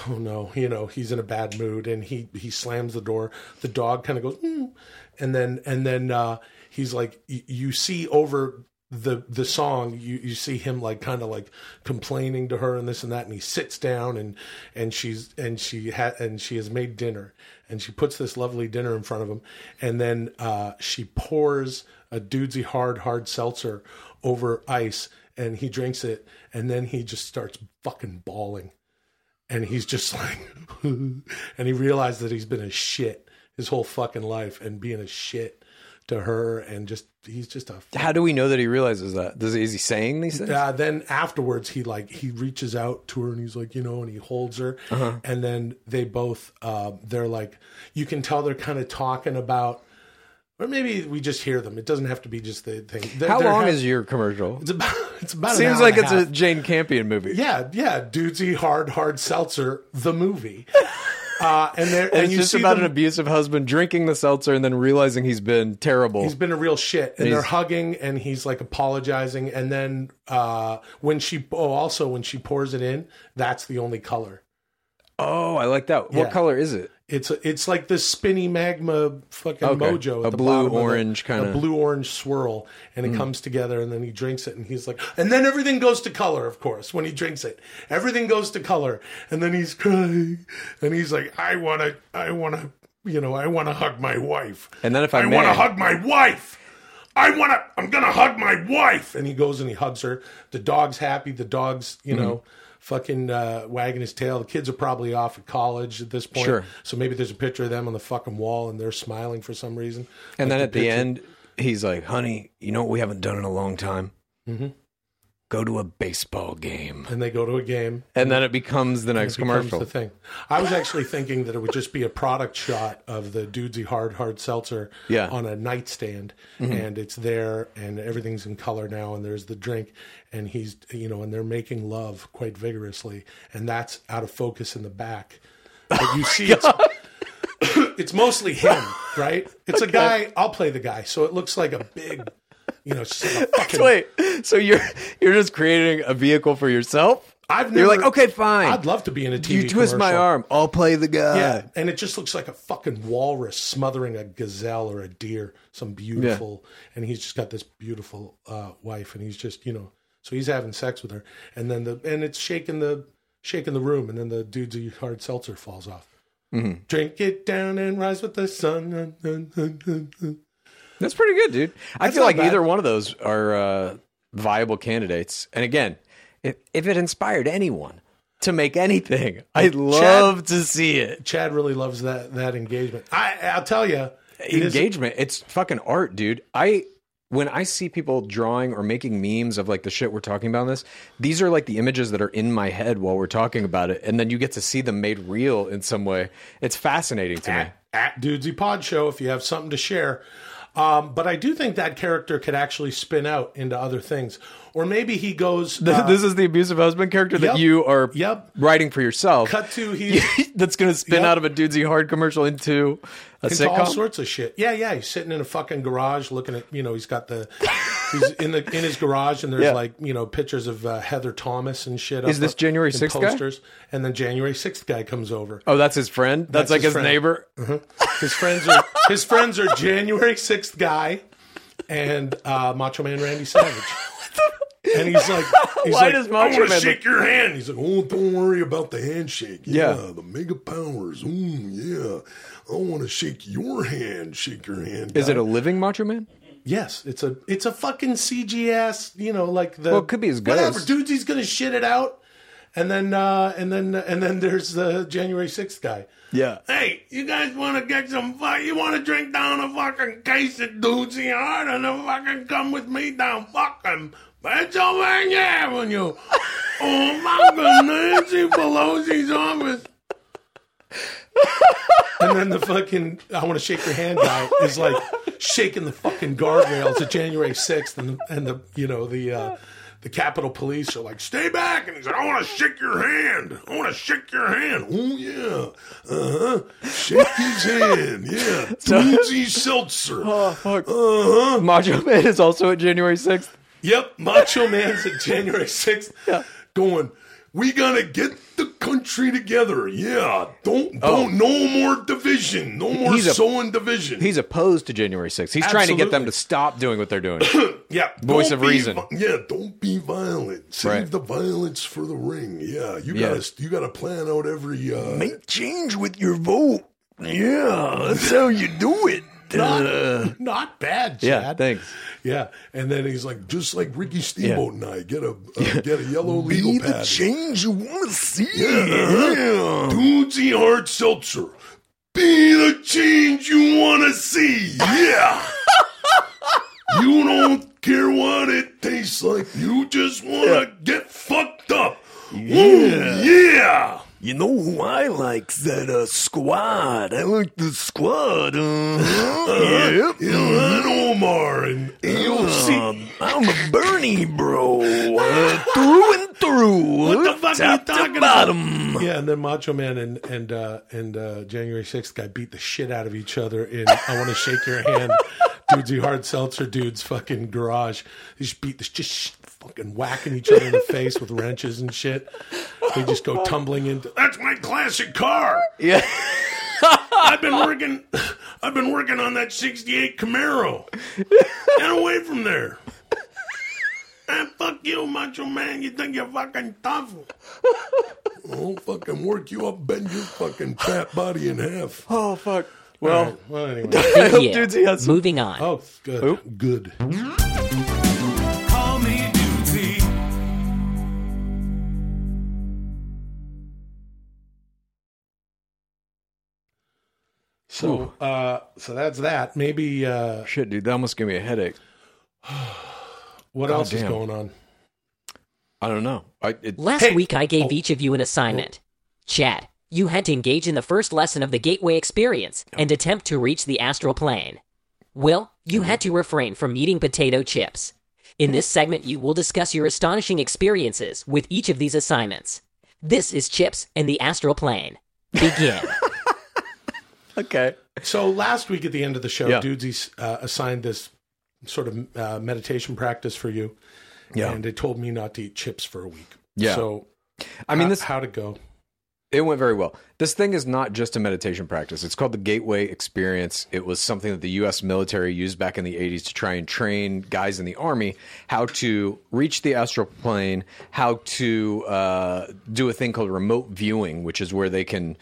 Speaker 1: oh no, you know he's in a bad mood and he he slams the door. The dog kind of goes, mm, and then and then uh, he's like you see over the the song you you see him like kind of like complaining to her and this and that and he sits down and and she's and she had and she has made dinner and she puts this lovely dinner in front of him and then uh she pours a dudesy hard hard seltzer over ice and he drinks it and then he just starts fucking bawling. And he's just like and he realized that he's been a shit his whole fucking life and being a shit to her and just he's just a
Speaker 2: How do we know that he realizes that? Does is he saying these things?
Speaker 1: uh, then afterwards he like he reaches out to her and he's like you know and he holds her
Speaker 2: Uh-huh.
Speaker 1: and then they both uh, they're like you can tell they're kind of talking about or maybe we just hear them it doesn't have to be just the thing They're-
Speaker 2: How
Speaker 1: they're
Speaker 2: long
Speaker 1: ha-
Speaker 2: is your commercial?
Speaker 1: it's about it's about
Speaker 2: Seems like it's
Speaker 1: a
Speaker 2: a. Jane Campion movie.
Speaker 1: yeah yeah dudesy hard hard seltzer the movie uh, and there
Speaker 2: And
Speaker 1: and
Speaker 2: it's
Speaker 1: you
Speaker 2: just
Speaker 1: see
Speaker 2: about
Speaker 1: them,
Speaker 2: an abusive husband drinking the seltzer and then realizing he's been terrible.
Speaker 1: He's been a real shit, and
Speaker 2: he's-
Speaker 1: they're hugging, and he's like apologizing, and then uh, when she oh also when she pours it in, that's the only color.
Speaker 2: oh, I like that.
Speaker 1: Yeah.
Speaker 2: What color is it?
Speaker 1: It's it's like this spinny magma fucking
Speaker 2: Okay.
Speaker 1: mojo, at
Speaker 2: A
Speaker 1: the
Speaker 2: blue orange kinda- Hmm.
Speaker 1: a blue orange swirl, and it comes together, and then he drinks it, and he's like, and then everything goes to color, of course, when he drinks it, everything goes to color, and then he's crying, and he's like, I wanna, I wanna, you know, I wanna hug my wife,
Speaker 2: And then if I
Speaker 1: I
Speaker 2: may-
Speaker 1: wanna hug my wife. I want to, I'm going to hug my wife. And he goes and he hugs her. The dog's happy. The dog's, you
Speaker 2: Mm-hmm.
Speaker 1: know, fucking uh, wagging his tail. The kids are probably off at college at this point.
Speaker 2: Sure.
Speaker 1: So maybe there's a picture of them on the fucking wall and they're smiling for some reason.
Speaker 2: And
Speaker 1: Like
Speaker 2: then at the end, he's like, "Honey, you know what we haven't done in a long time?
Speaker 1: Mm-hmm.
Speaker 2: Go to a baseball game."
Speaker 1: And they go to a game.
Speaker 2: And then it becomes the next
Speaker 1: It becomes
Speaker 2: commercial.
Speaker 1: the thing. I was actually thinking that it would just be a product shot of the Dudesy Hard Hard Seltzer
Speaker 2: Yeah. Mm-hmm.
Speaker 1: on a nightstand, and it's there, and everything's in color now, and there's the drink, and he's you know, and they're making love quite vigorously, and that's out of focus in the back, but you see it's. it's mostly him, right? It's a guy. I'll play the guy, so it looks like a big, you know, just like a fucking.
Speaker 2: Wait, so you're you're just creating a vehicle for yourself?
Speaker 1: I've never, You're
Speaker 2: like, okay, fine.
Speaker 1: I'd love to be in a TV.
Speaker 2: you twist my arm, I'll play the guy.
Speaker 1: Yeah, and it just looks like a fucking walrus smothering a gazelle or a deer, some beautiful, and he's just got this beautiful uh, wife, and he's just you know, so he's having sex with her, and then the and it's shaking the shaking the room, and then the dude's hard seltzer falls off.
Speaker 2: Mm-hmm.
Speaker 1: Drink it down and rise with the sun.
Speaker 2: That's pretty good, dude. I
Speaker 1: That's
Speaker 2: feel
Speaker 1: not
Speaker 2: like
Speaker 1: bad.
Speaker 2: either one of those are uh, viable candidates. And again, if if it inspired anyone to make anything, I'd love to see it.
Speaker 1: Chad really loves that that engagement. I I'll tell you,
Speaker 2: Engagement, it's fucking art, dude. I when I see people drawing or making memes of like the shit we're talking about in this, these are like the images that are in my head while we're talking about it, and then you get to see them made real in some way. It's fascinating to me.
Speaker 1: at, at Dudesy Pod Show if you have something to share. Um, but I do think that character could actually spin out into other things, or maybe he goes. uh,
Speaker 2: this is the abusive husband character that you are
Speaker 1: Yep.
Speaker 2: writing for yourself.
Speaker 1: cut to he's
Speaker 2: that's going to spin
Speaker 1: Yep.
Speaker 2: out of a dudesy hard commercial into a
Speaker 1: into all sorts of shit. Yeah, yeah. He's sitting in a fucking garage looking at you know he's got the he's in the in his garage and there's
Speaker 2: Yeah.
Speaker 1: like you know pictures of uh, Heather Thomas and shit.
Speaker 2: Is this January
Speaker 1: and
Speaker 2: 6th guy?
Speaker 1: posters, And then January sixth guy comes over.
Speaker 2: Oh, that's his friend. That's,
Speaker 1: That's
Speaker 2: like
Speaker 1: his
Speaker 2: his, neighbor.
Speaker 1: His friends are his friends are January sixth guy and uh, Macho Man Randy Savage. And he's like, he's
Speaker 2: Why
Speaker 1: like,
Speaker 2: does
Speaker 3: I
Speaker 2: Macho
Speaker 3: want to
Speaker 2: Man?
Speaker 3: shake your hand. He's like, oh, don't worry about the handshake. Yeah,
Speaker 2: Yeah.
Speaker 3: the mega powers. Mm, yeah, I want to shake your hand. Shake your hand.
Speaker 2: Is
Speaker 3: guy.
Speaker 2: it a living Macho Man?
Speaker 1: Yes, it's a it's a fucking CG ass, you know, like the
Speaker 2: Well, it could be his
Speaker 1: whatever.
Speaker 2: ghost.
Speaker 1: Dudes, he's gonna shit it out, and then uh, and then and then there's the January sixth guy.
Speaker 2: Yeah.
Speaker 3: Hey, you guys want to get some fuck? You want to drink down a fucking case of Doozy Hard and then fucking come with me down fucking Pennsylvania Avenue? Oh my God, Nancy Pelosi's office.
Speaker 1: And then the fucking I want to shake your hand guy is like shaking the fucking guardrails at January sixth, and and the you know the uh, the Capitol Police are like, stay back, and he's like, I want to shake your hand. I want to shake your hand.
Speaker 3: Oh yeah, uh huh. Shake his hand. Yeah, Doozy Seltzer.
Speaker 2: Oh fuck.
Speaker 3: Uh huh.
Speaker 2: Macho Man is also at January sixth.
Speaker 1: Yep, Macho Man's at January sixth. Yeah.
Speaker 3: Going. We gotta get the country together. Yeah, don't
Speaker 2: Oh.
Speaker 3: don't no more division. No more
Speaker 2: He's a-
Speaker 3: division.
Speaker 2: He's opposed to January sixth. He's trying to get them to stop doing what they're doing.
Speaker 1: Yeah,
Speaker 2: Voice of reason.
Speaker 3: vi- yeah, don't be violent. Save
Speaker 2: Right.
Speaker 3: the violence for the ring. Yeah, you
Speaker 2: Yeah.
Speaker 3: gotta you gotta plan out every uh
Speaker 6: Make change with your vote. Yeah, that's how you do it.
Speaker 1: Not, not bad, Chad.
Speaker 2: yeah. Thanks.
Speaker 1: Yeah,
Speaker 3: and then he's like just like Ricky Steamboat and I get a uh, get a yellow legal
Speaker 6: Be the
Speaker 3: pad.
Speaker 6: change you want to see.
Speaker 3: Yeah. Doozy Hard Seltzer. Be the change you want to see. Yeah. you don't care what it tastes like. You just want to get fucked up. Yeah. yeah.
Speaker 6: You know who I like? That uh, squad. I like the squad. Uh-huh. yep.
Speaker 3: Ilhan Omar and AOC.
Speaker 6: I'm a Bernie bro, uh, through and through.
Speaker 1: What the fuck are you talking about? Yeah, and then Macho Man and and uh, and uh, January sixth guy beat the shit out of each other in "I Want to Shake Your Hand." Dudes, you hard seltzer dudes, fucking garage. They just beat this, just fucking whacking each other in the face with wrenches and shit. They just go tumbling into.
Speaker 3: That's my classic car.
Speaker 2: Yeah.
Speaker 3: I've been working. I've been working on that '68 Camaro. Get away from there. And fuck you, macho man. You think you're fucking tough? I'll fucking work you up, bend your fucking fat body in half.
Speaker 2: Oh fuck. Well,
Speaker 1: Well, anyway.
Speaker 5: Thank you.
Speaker 2: Dudes, he has some-
Speaker 5: Moving on.
Speaker 1: Oh, good, good. So, uh, so that's that. Maybe uh,
Speaker 2: shit, dude, that almost gave me a headache.
Speaker 1: what else is going on?
Speaker 2: I don't know. I it,
Speaker 5: Last
Speaker 1: Hey.
Speaker 5: week, I gave each of you an assignment. Chad, you had to engage in the first lesson of the Gateway experience and attempt to reach the astral plane. Will, you had to refrain from eating potato chips. In this segment, you will discuss your astonishing experiences with each of these assignments. This is Chips and the Astral Plane. Begin.
Speaker 2: okay.
Speaker 1: So last week at the end of the show,
Speaker 2: Yeah.
Speaker 1: Dudesy uh, assigned this sort of uh, meditation practice for you.
Speaker 2: Yeah.
Speaker 1: And they told me not to eat chips for a week.
Speaker 2: Yeah.
Speaker 1: So
Speaker 2: I mean, this
Speaker 1: how'd it go?
Speaker 2: It went very well. This thing is not just a meditation practice. It's called the Gateway Experience. It was something that the U.S. military used back in the 80s to try and train guys in the Army how to reach the astral plane, how to uh, do a thing called remote viewing, which is where they can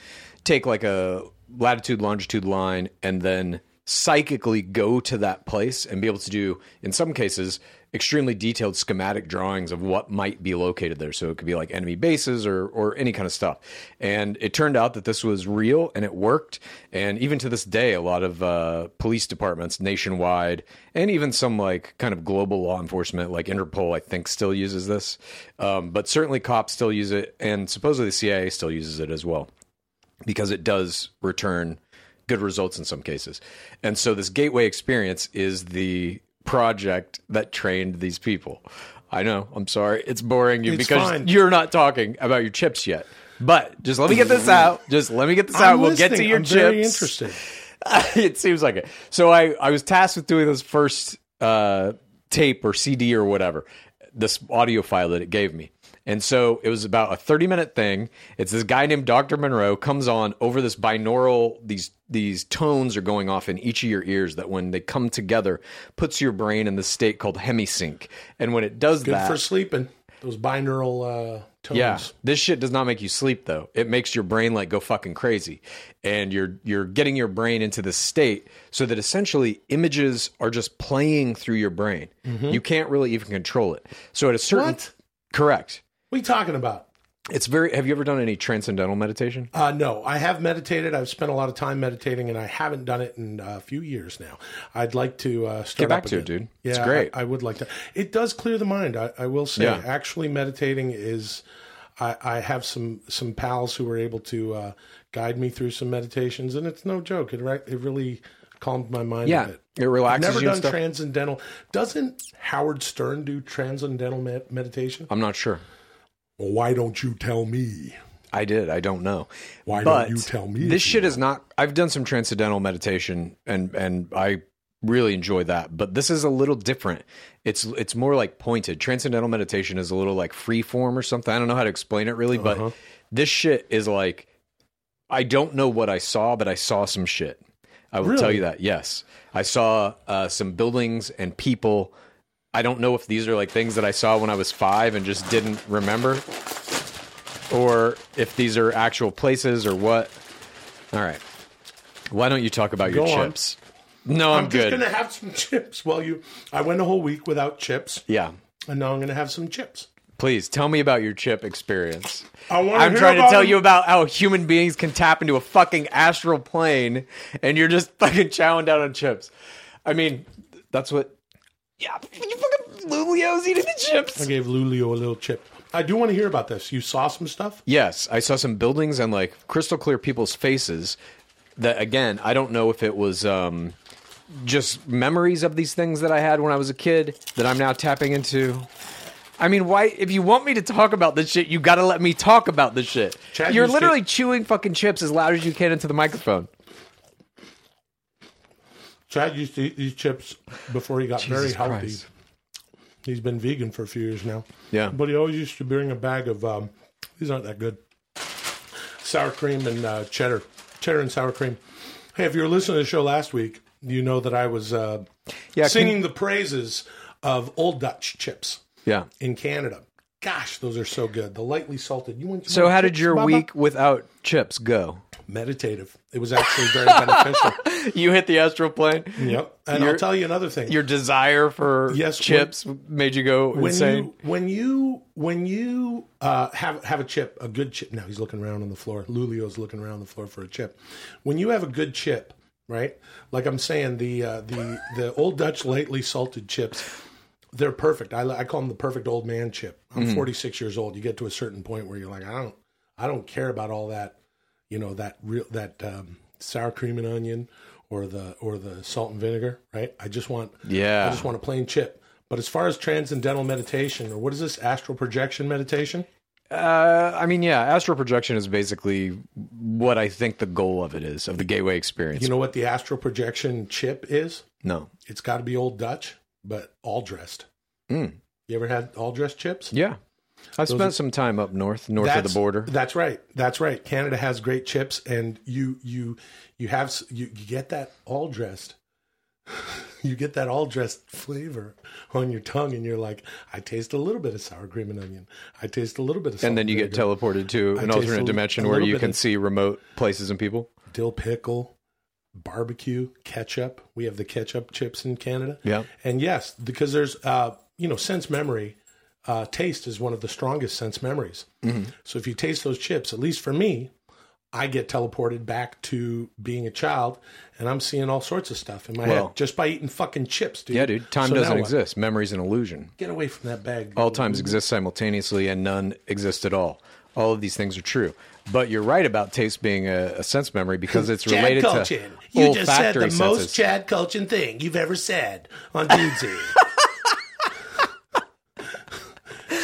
Speaker 2: take like a latitude, longitude line and then psychically go to that place and be able to do, in some cases, extremely detailed schematic drawings of what might be located there. So it could be like enemy bases or or any kind of stuff. And it turned out that this was real and it worked. And even to this day, a lot of uh, police departments nationwide and even some like kind of global law enforcement, like Interpol, I think still uses this. Um, but certainly cops still use it, and supposedly the CIA still uses it as well because it does return good results in some cases. And so this gateway experience is the project that trained these people. I know, I'm sorry. It's boring you
Speaker 1: It's
Speaker 2: because
Speaker 1: fine.
Speaker 2: you're not talking about your chips yet. But just let me get this out. Just let me get this out.
Speaker 1: I'm
Speaker 2: We'll get to your
Speaker 1: I'm
Speaker 2: chips.
Speaker 1: very interested.
Speaker 2: it seems like it. So I, I was tasked with doing this first uh, tape or CD or whatever, this audio file that it gave me. And so it was about a 30 minute thing. It's this guy named Dr. Monroe comes on over this binaural, these these tones are going off in each of your ears that when they come together puts your brain in this state called hemisync. And when it does
Speaker 1: Good
Speaker 2: that
Speaker 1: for sleeping. Those binaural uh, tones.
Speaker 2: yeah, this shit does not make you sleep though. It makes your brain like go fucking crazy, and you're you're getting your brain into this state so that essentially images are just playing through your brain. You can't really even control it. So at a certain
Speaker 1: What?
Speaker 2: correct,
Speaker 1: What are you talking about?
Speaker 2: it's very. Have you ever done any transcendental meditation?
Speaker 1: Uh, no, I have meditated. I've spent a lot of time meditating, and I haven't done it in a few years now. I'd like to uh, start
Speaker 2: Get back to it, dude.
Speaker 1: Yeah,
Speaker 2: It's great.
Speaker 1: I, I would like to. It does clear the mind. I, I will say.
Speaker 2: Yeah.
Speaker 1: Actually, meditating is. I, I have some some pals who were able to uh, guide me through some meditations, and it's no joke. It re- it really calmed my mind.
Speaker 2: Yeah,
Speaker 1: a bit.
Speaker 2: it relaxes
Speaker 1: I've never done transcendental. Doesn't Howard Stern do transcendental med- meditation?
Speaker 2: I'm not sure.
Speaker 1: Well, why don't you tell me?
Speaker 2: I did. I don't know.
Speaker 1: Why
Speaker 2: but
Speaker 1: don't you tell me?
Speaker 2: This shit is not. I've done some transcendental meditation, and and I really enjoy that. But this is a little different. It's it's more like pointed. Transcendental meditation is a little like free form or something. I don't know how to explain it really,
Speaker 1: Uh-huh.
Speaker 2: but this shit is like. I don't know what I saw, but I saw some shit. I will tell you that. Yes, I saw uh, some buildings and people. I don't know if these are like things that I saw when I was five and just didn't remember, or if these are actual places or what. All right. Why don't you talk about your
Speaker 1: on.
Speaker 2: chips? No, I'm,
Speaker 1: I'm
Speaker 2: good.
Speaker 1: just gonna have some chips while you. I went a whole week without chips,
Speaker 2: Yeah.
Speaker 1: and now I'm gonna have some chips.
Speaker 2: Please tell me about your chip experience.
Speaker 1: I want.
Speaker 2: I'm trying to tell you about how human beings can tap into a fucking astral plane and you're just fucking chowing down on chips. I mean, that's what. Yeah, you fucking Lulio's eating the chips.
Speaker 1: I gave Lulio a little chip. I do want to hear about this. You saw some stuff.
Speaker 2: Yes, I saw some buildings and like crystal clear people's faces. That again, I don't know if it was um, just memories of these things that I had when I was a kid that I'm now tapping into. I mean, why? If you want me to talk about this shit, you got to let me talk about this shit.
Speaker 1: Chad
Speaker 2: You're
Speaker 1: used to-
Speaker 2: literally chewing fucking chips as loud as you can into the microphone.
Speaker 1: Chad used to eat these chips before he got very healthy.
Speaker 2: Christ.
Speaker 1: He's been vegan for a few years now.
Speaker 2: Yeah.
Speaker 1: But he always used to bring a bag of. Um, these aren't that good. Sour cream and uh, cheddar, cheddar and sour cream. Hey, if you were listening to the show last week, you know that I was uh,
Speaker 2: Yeah, can-
Speaker 1: singing the praises of Old Dutch chips.
Speaker 2: Yeah.
Speaker 1: in Canada. Gosh, those are so good. The lightly salted. You want? you
Speaker 2: So, how did
Speaker 1: chips,
Speaker 2: your
Speaker 1: Baba?
Speaker 2: week without chips go?
Speaker 1: Meditative. It was actually very beneficial.
Speaker 2: You hit the astral plane.
Speaker 1: Yep. And
Speaker 2: Your-
Speaker 1: I'll tell you another thing.
Speaker 2: Your desire for
Speaker 1: Yes,
Speaker 2: chips made you go
Speaker 1: when
Speaker 2: insane.
Speaker 1: you when you when you uh, have have a chip, a good chip. Now he's looking around on the floor. Lulio's looking around the floor for a chip. When you have a good chip, right? Like I'm saying, the uh, the the old Dutch lightly salted chips. They're perfect. I, I call them the perfect old man chip. I'm 46 years old. You get to a certain point where you're like, I don't, I don't care about all that, you know, that real that um, sour cream and onion or the or the salt and vinegar, right? I just want,
Speaker 2: Yeah.
Speaker 1: I just want a plain chip. But as far as transcendental meditation, or what is this astral projection meditation?
Speaker 2: Uh, I mean, yeah, astral projection is basically what I think the goal of it is of the gateway experience.
Speaker 1: You know what the astral projection chip is?
Speaker 2: no,
Speaker 1: It's got to be old Dutch, but all dressed.
Speaker 2: Mm.
Speaker 1: You ever had all dressed chips?
Speaker 2: yeah, I've spent some time up north, north of the border.
Speaker 1: That's right. That's right. Canada has great chips, and you you you have you, you get that all dressed. You get that all dressed flavor on your tongue, and you're like, I taste a little bit of sour cream and onion. I taste a little bit of,
Speaker 2: and then you get teleported to
Speaker 1: I
Speaker 2: an alternate dimension where you can see remote places and people.
Speaker 1: dill pickle, barbecue, ketchup. We have the ketchup chips in Canada.
Speaker 2: Yeah.
Speaker 1: and yes, because there's uh, you know sense memory. Uh, taste is one of the strongest sense memories.
Speaker 2: Mm-hmm.
Speaker 1: So if you taste those chips, at least for me, I get teleported back to being a child, and I'm seeing all sorts of stuff in my
Speaker 2: Well-
Speaker 1: head just by eating fucking chips, dude.
Speaker 2: Yeah, dude. Time
Speaker 1: So
Speaker 2: doesn't exist. Memory's an illusion.
Speaker 1: Get away from that bag.
Speaker 2: All times exist simultaneously, and none exist at all. All of these things are true. But you're right about taste being a, a sense memory because it's
Speaker 3: Chad
Speaker 2: related
Speaker 3: Kultgen.
Speaker 2: to
Speaker 3: You just said the
Speaker 2: olfactory
Speaker 3: most. Chad Kultgen thing you've ever said on Dudesy.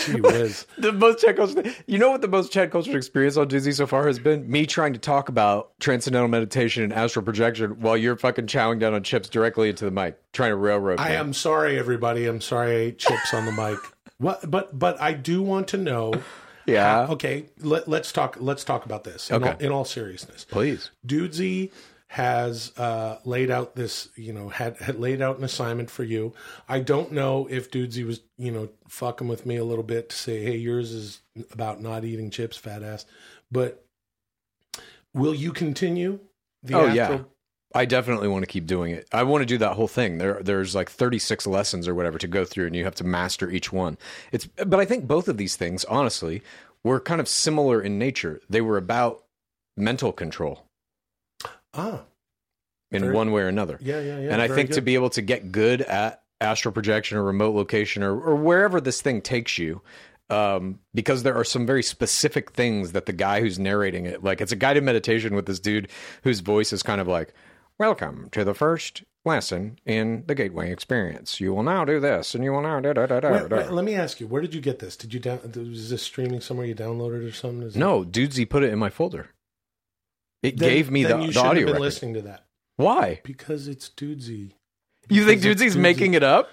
Speaker 1: Gee whiz.
Speaker 2: the most Chad Kultgen. You know what the most Chad Kultgen experience on Disney so far has been? Me trying to talk about transcendental meditation and astral projection while you're fucking chowing down on chips directly into the mic, trying to railroad.
Speaker 1: I
Speaker 2: me.
Speaker 1: am sorry, everybody. I'm sorry I ate chips on the mic. What? But but I do want to know.
Speaker 2: Yeah.
Speaker 1: Okay. Let, let's talk. Let's talk about this. In,
Speaker 2: Okay.
Speaker 1: all, in all seriousness,
Speaker 2: Please.
Speaker 1: Dudesy has uh, laid out this. You know, had had laid out an assignment for you. I don't know if Dudesy was you know fucking with me a little bit to say, hey, yours is about not eating chips, fat ass. But will you continue? The
Speaker 2: Oh, yeah. I definitely want to keep doing it. I want to do that whole thing. There, there's like 36 lessons or whatever to go through, and you have to master each one. It's, but I think both of these things, honestly, were kind of similar in nature. They were about mental control
Speaker 1: Ah.
Speaker 2: in
Speaker 1: Very-
Speaker 2: one way or another.
Speaker 1: Yeah. Yeah. Yeah.
Speaker 2: and I think to be able to get good at astral projection or remote location or, or wherever this thing takes you, um, because there are some very specific things that the guy who's narrating it, like it's a guided meditation with this dude whose voice is kind of like, "Welcome to the first lesson in the Gateway Experience. You will now do this, and you will now da da da da."
Speaker 1: Wait,
Speaker 2: da."
Speaker 1: wait, let me ask you, where did you get this? Did you down? Was this streaming somewhere you downloaded or something? Is it-
Speaker 2: No, Dudesy put it in my folder. It
Speaker 1: Then-
Speaker 2: gave me the,
Speaker 1: you
Speaker 2: the audio
Speaker 1: have been
Speaker 2: record.
Speaker 1: listening to that
Speaker 2: Why?
Speaker 1: because it's Dudesy.
Speaker 2: You think Dudesy's making it up?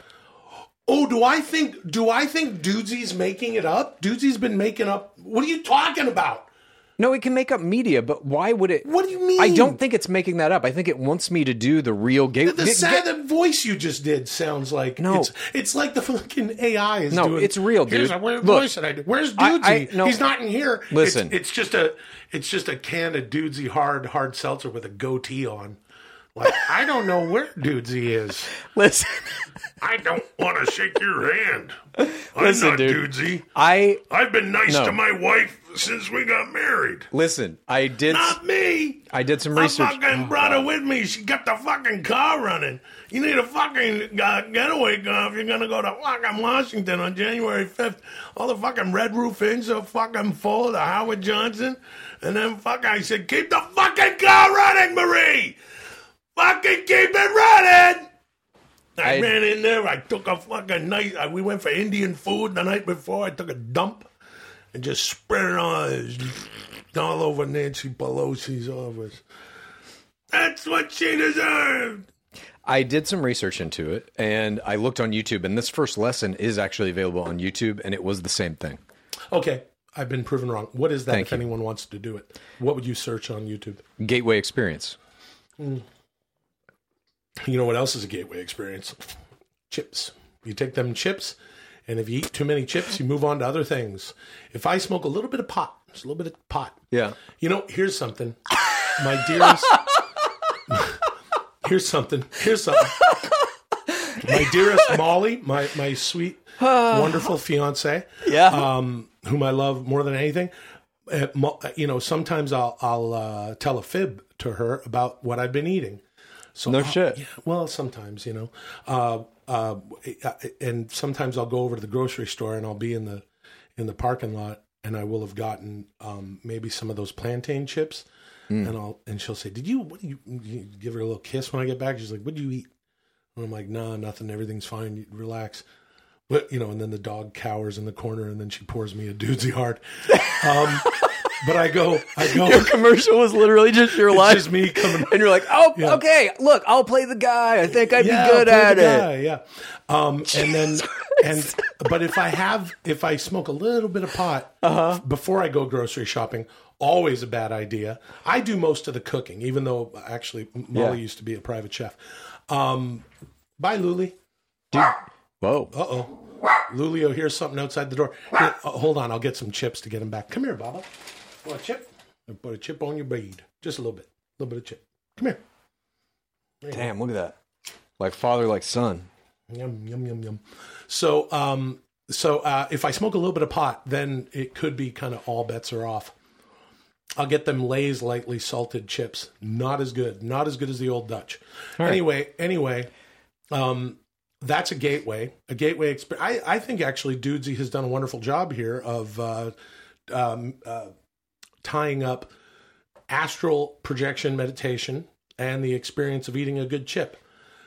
Speaker 1: Oh, do I think? Do I think Dudesy's making it up? Dudesy's been making up. What are you talking about?
Speaker 2: No, it can make up media, but why would it?
Speaker 1: What do you mean?
Speaker 2: I don't think it's making that up. I think it wants me to do the real game.
Speaker 1: The sad the voice you just did sounds like
Speaker 2: No.
Speaker 1: It's, it's like the fucking AI is
Speaker 2: No,
Speaker 1: doing.
Speaker 2: it's real, dude. Look,
Speaker 1: voice that I did. Where's
Speaker 2: I-
Speaker 1: Dudesy?
Speaker 2: I- no.
Speaker 1: He's not in here.
Speaker 2: Listen.
Speaker 1: it's, it's just a it's just a can of Dudesy hard hard seltzer with a goatee on. Like I don't know where Dudesy is.
Speaker 2: Listen,
Speaker 3: I don't want to shake your hand. I'm
Speaker 2: Listen,
Speaker 3: not
Speaker 2: dude.
Speaker 3: Dudesy.
Speaker 2: I
Speaker 3: I've been nice
Speaker 2: No.
Speaker 3: to my wife since we got married.
Speaker 2: listen. I did.
Speaker 3: Not me.
Speaker 2: I did some
Speaker 3: I
Speaker 2: research.
Speaker 3: fucking brought her with me. She got the fucking car running. You need a fucking uh, getaway car if you're gonna go to fucking Washington on January 5th. All the fucking Red Roof Inns are fucking full of the Howard Johnson. And then fuck, I said, keep the fucking car running, Marie. Fucking keep it running. I,
Speaker 2: I-
Speaker 3: ran in there. I took a fucking night. I, we went for Indian food the night before. I took a dump and just spread it on all over Nancy Pelosi's office. That's what she deserved.
Speaker 2: I did some research into it, and I looked on YouTube, and this first lesson is actually available on YouTube, and it was the same thing.
Speaker 1: Okay, I've been proven wrong. What is that?
Speaker 2: Thank
Speaker 1: if
Speaker 2: you.
Speaker 1: anyone wants to do it, what would you search on YouTube?
Speaker 2: Gateway experience. Hmm.
Speaker 1: You know what else is a gateway experience? Chips. You take them chips, and if you eat too many chips, you move on to other things. If I smoke a little bit of pot, just a little bit of pot.
Speaker 2: Yeah.
Speaker 1: You know, here's something. My dearest. here's something. Here's something. My dearest Molly, my, my sweet, wonderful fiance,
Speaker 2: Yeah.
Speaker 1: um, whom I love more than anything. Uh, you know, sometimes I'll I'll uh, tell a fib to her about what I've been eating. So
Speaker 2: No
Speaker 1: I'll-
Speaker 2: shit.
Speaker 1: Yeah, well, sometimes you know, uh, uh, and sometimes I'll go over to the grocery store and I'll be in the in the parking lot and I will have gotten um, maybe some of those plantain chips.
Speaker 2: Hmm.
Speaker 1: And I'll and she'll say, "Did you? What do you, you give her a little kiss when I get back?" She's like, "What do you eat?" And I'm like, "Nah, nothing. Everything's fine. You relax." But you know, and then the dog cowers in the corner, and then she pours me a dudesy hard. Um, but I go, I go.
Speaker 2: Your commercial was literally just your life.
Speaker 1: just me coming.
Speaker 2: and you're like, oh,
Speaker 1: Yeah.
Speaker 2: okay, look, I'll play the guy. I think I'd
Speaker 1: Yeah,
Speaker 2: be good at it.
Speaker 1: guy, Yeah. Um, and then, and but if I have, if I smoke a little bit of pot
Speaker 2: Uh-huh.
Speaker 1: before I go grocery shopping, always a bad idea. I do most of the cooking, even though actually Molly
Speaker 2: Yeah.
Speaker 1: used to be a private chef. Um, bye, Luli.
Speaker 2: Whoa.
Speaker 1: Uh oh. Lulio hears something outside the door. Here, uh, hold on, I'll get some chips to get him back. Come here, Baba. Want a chip? I'll put a chip on your bead. Just a little bit. A little bit of chip. Come here.
Speaker 2: Damn, look at that. Like father, like son.
Speaker 1: Yum yum yum yum. So um so uh if I smoke a little bit of pot, then it could be kind of all bets are off. I'll get them Lay's lightly salted chips. Not as good. Not as good as the old Dutch. Anyway, anyway, um that's a gateway, a gateway experience. I, I think actually Dudesy has done a wonderful job here of uh, um, uh, tying up astral projection meditation and the experience of eating a good chip.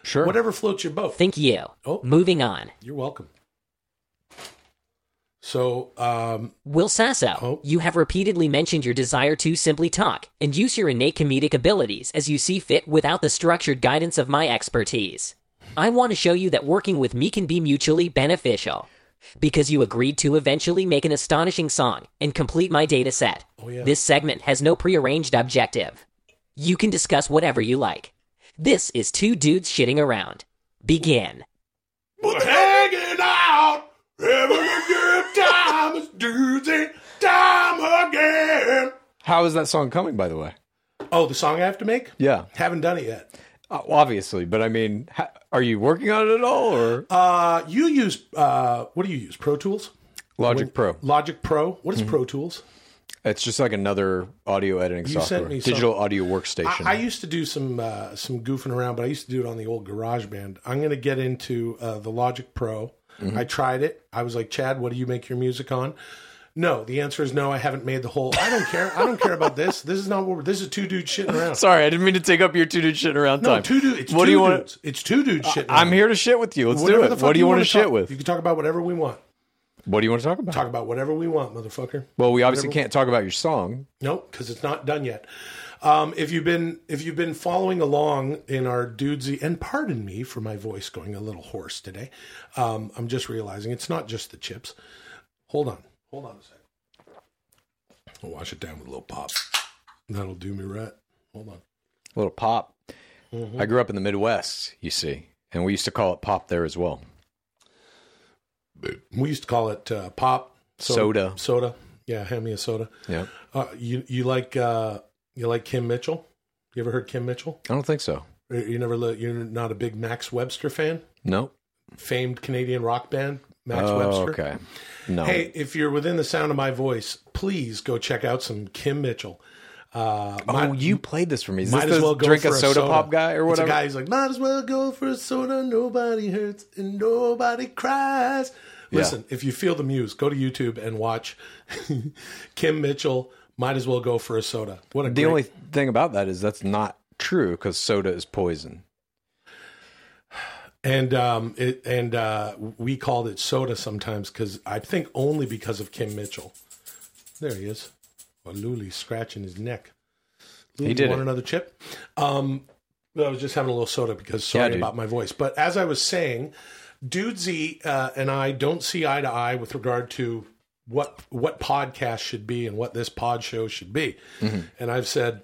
Speaker 2: Sure.
Speaker 1: Whatever floats your boat.
Speaker 5: Thank you.
Speaker 1: Oh.
Speaker 5: Moving on.
Speaker 1: You're welcome. So, um,
Speaker 5: Will Sasso,
Speaker 1: Oh.
Speaker 5: you have repeatedly mentioned your desire to simply talk and use your innate comedic abilities as you see fit without the structured guidance of my expertise. I want to show you that working with me can be mutually beneficial. Because you agreed to eventually make an astonishing song and complete my data set.
Speaker 1: Oh, yeah.
Speaker 5: This segment has no prearranged objective. You can discuss whatever you like. This is two dudes shitting around. Begin.
Speaker 3: We're hanging out, having a good time. It's Tuesday time again.
Speaker 2: How is that song coming, by the way?
Speaker 1: oh, the song I have to make?
Speaker 2: Yeah.
Speaker 1: Haven't done it yet.
Speaker 2: Obviously, but I mean, ha- are you working on it at all or
Speaker 1: Uh, you use, uh, what do you use? Pro Tools?
Speaker 2: Logic Pro?
Speaker 1: Logic Pro? What is Pro Tools?
Speaker 2: It's just like another audio editing
Speaker 1: You
Speaker 2: software, digital audio workstation.
Speaker 1: I, I used to do some uh, some goofing around, but I used to do it on the old Garage Band. I'm going to get into uh, the Logic Pro.
Speaker 2: Mm-hmm.
Speaker 1: I tried it. I was like, Chad, what do you make your music on? No, the answer is no. I haven't made the whole. I don't care. I don't care about this. This is not what. We're, this is two dudes shitting around.
Speaker 2: Sorry, I didn't mean to take up your two dudes shitting around
Speaker 1: No,
Speaker 2: time.
Speaker 1: two dudes. It's
Speaker 2: what
Speaker 1: two
Speaker 2: do you want?
Speaker 1: dudes. It's two dudes shitting.
Speaker 2: I'm here to shit with you. Let's
Speaker 1: Whatever
Speaker 2: do it. What do you want to shit
Speaker 1: talk-
Speaker 2: with?
Speaker 1: You can talk about whatever we want.
Speaker 2: What do you want to talk about?
Speaker 1: Talk about whatever we want, motherfucker.
Speaker 2: well, we obviously can't talk about your song.
Speaker 1: Nope, because it's not done yet. Um, if you've been if you've been following along in our dudesy, and pardon me for my voice going a little hoarse today, um, I'm just realizing it's not just the chips. Hold on, hold on a second. I'll wash it down with a little pop. That'll do me right. Hold on.
Speaker 2: A little pop.
Speaker 1: Mm-hmm.
Speaker 2: I grew up in the Midwest, you see, and we used to call it pop there as well.
Speaker 1: We used to call it uh, pop
Speaker 2: Soda.
Speaker 1: Soda. Yeah, hand me a soda.
Speaker 2: Yeah,
Speaker 1: Uh, you you like uh, you like Kim Mitchell? You ever heard Kim Mitchell?
Speaker 2: I don't think so.
Speaker 1: You never you're not a big Max Webster fan?
Speaker 2: No.
Speaker 1: Famed Canadian rock band Max
Speaker 2: Oh,
Speaker 1: Webster.
Speaker 2: okay. No.
Speaker 1: Hey, if you're within the sound of my voice, please go check out some Kim Mitchell. Uh,
Speaker 2: oh,
Speaker 1: might-
Speaker 2: you played this for me. Is
Speaker 1: might as well go
Speaker 2: drink
Speaker 1: for
Speaker 2: a soda, pop guy or whatever.
Speaker 1: It's a guy who's like, might as well go for a soda. Nobody hurts and nobody cries. Listen, if you feel the muse, go to YouTube and watch Kim Mitchell. Might as well go for a soda. What a
Speaker 2: The
Speaker 1: great,
Speaker 2: only thing about that is that's not true because soda is poison.
Speaker 1: And um it and uh we called it soda sometimes because I think only because of Kim Mitchell. There he is. Well, Luli's scratching his neck. Luli,
Speaker 2: He did
Speaker 1: want
Speaker 2: it.
Speaker 1: another chip? Um, I was just having a little soda because sorry
Speaker 2: dude.
Speaker 1: about my voice. But as I was saying, Dudesy uh, and I don't see eye to eye with regard to what what podcast should be and what this pod show should be.
Speaker 2: Mm-hmm.
Speaker 1: And I've said,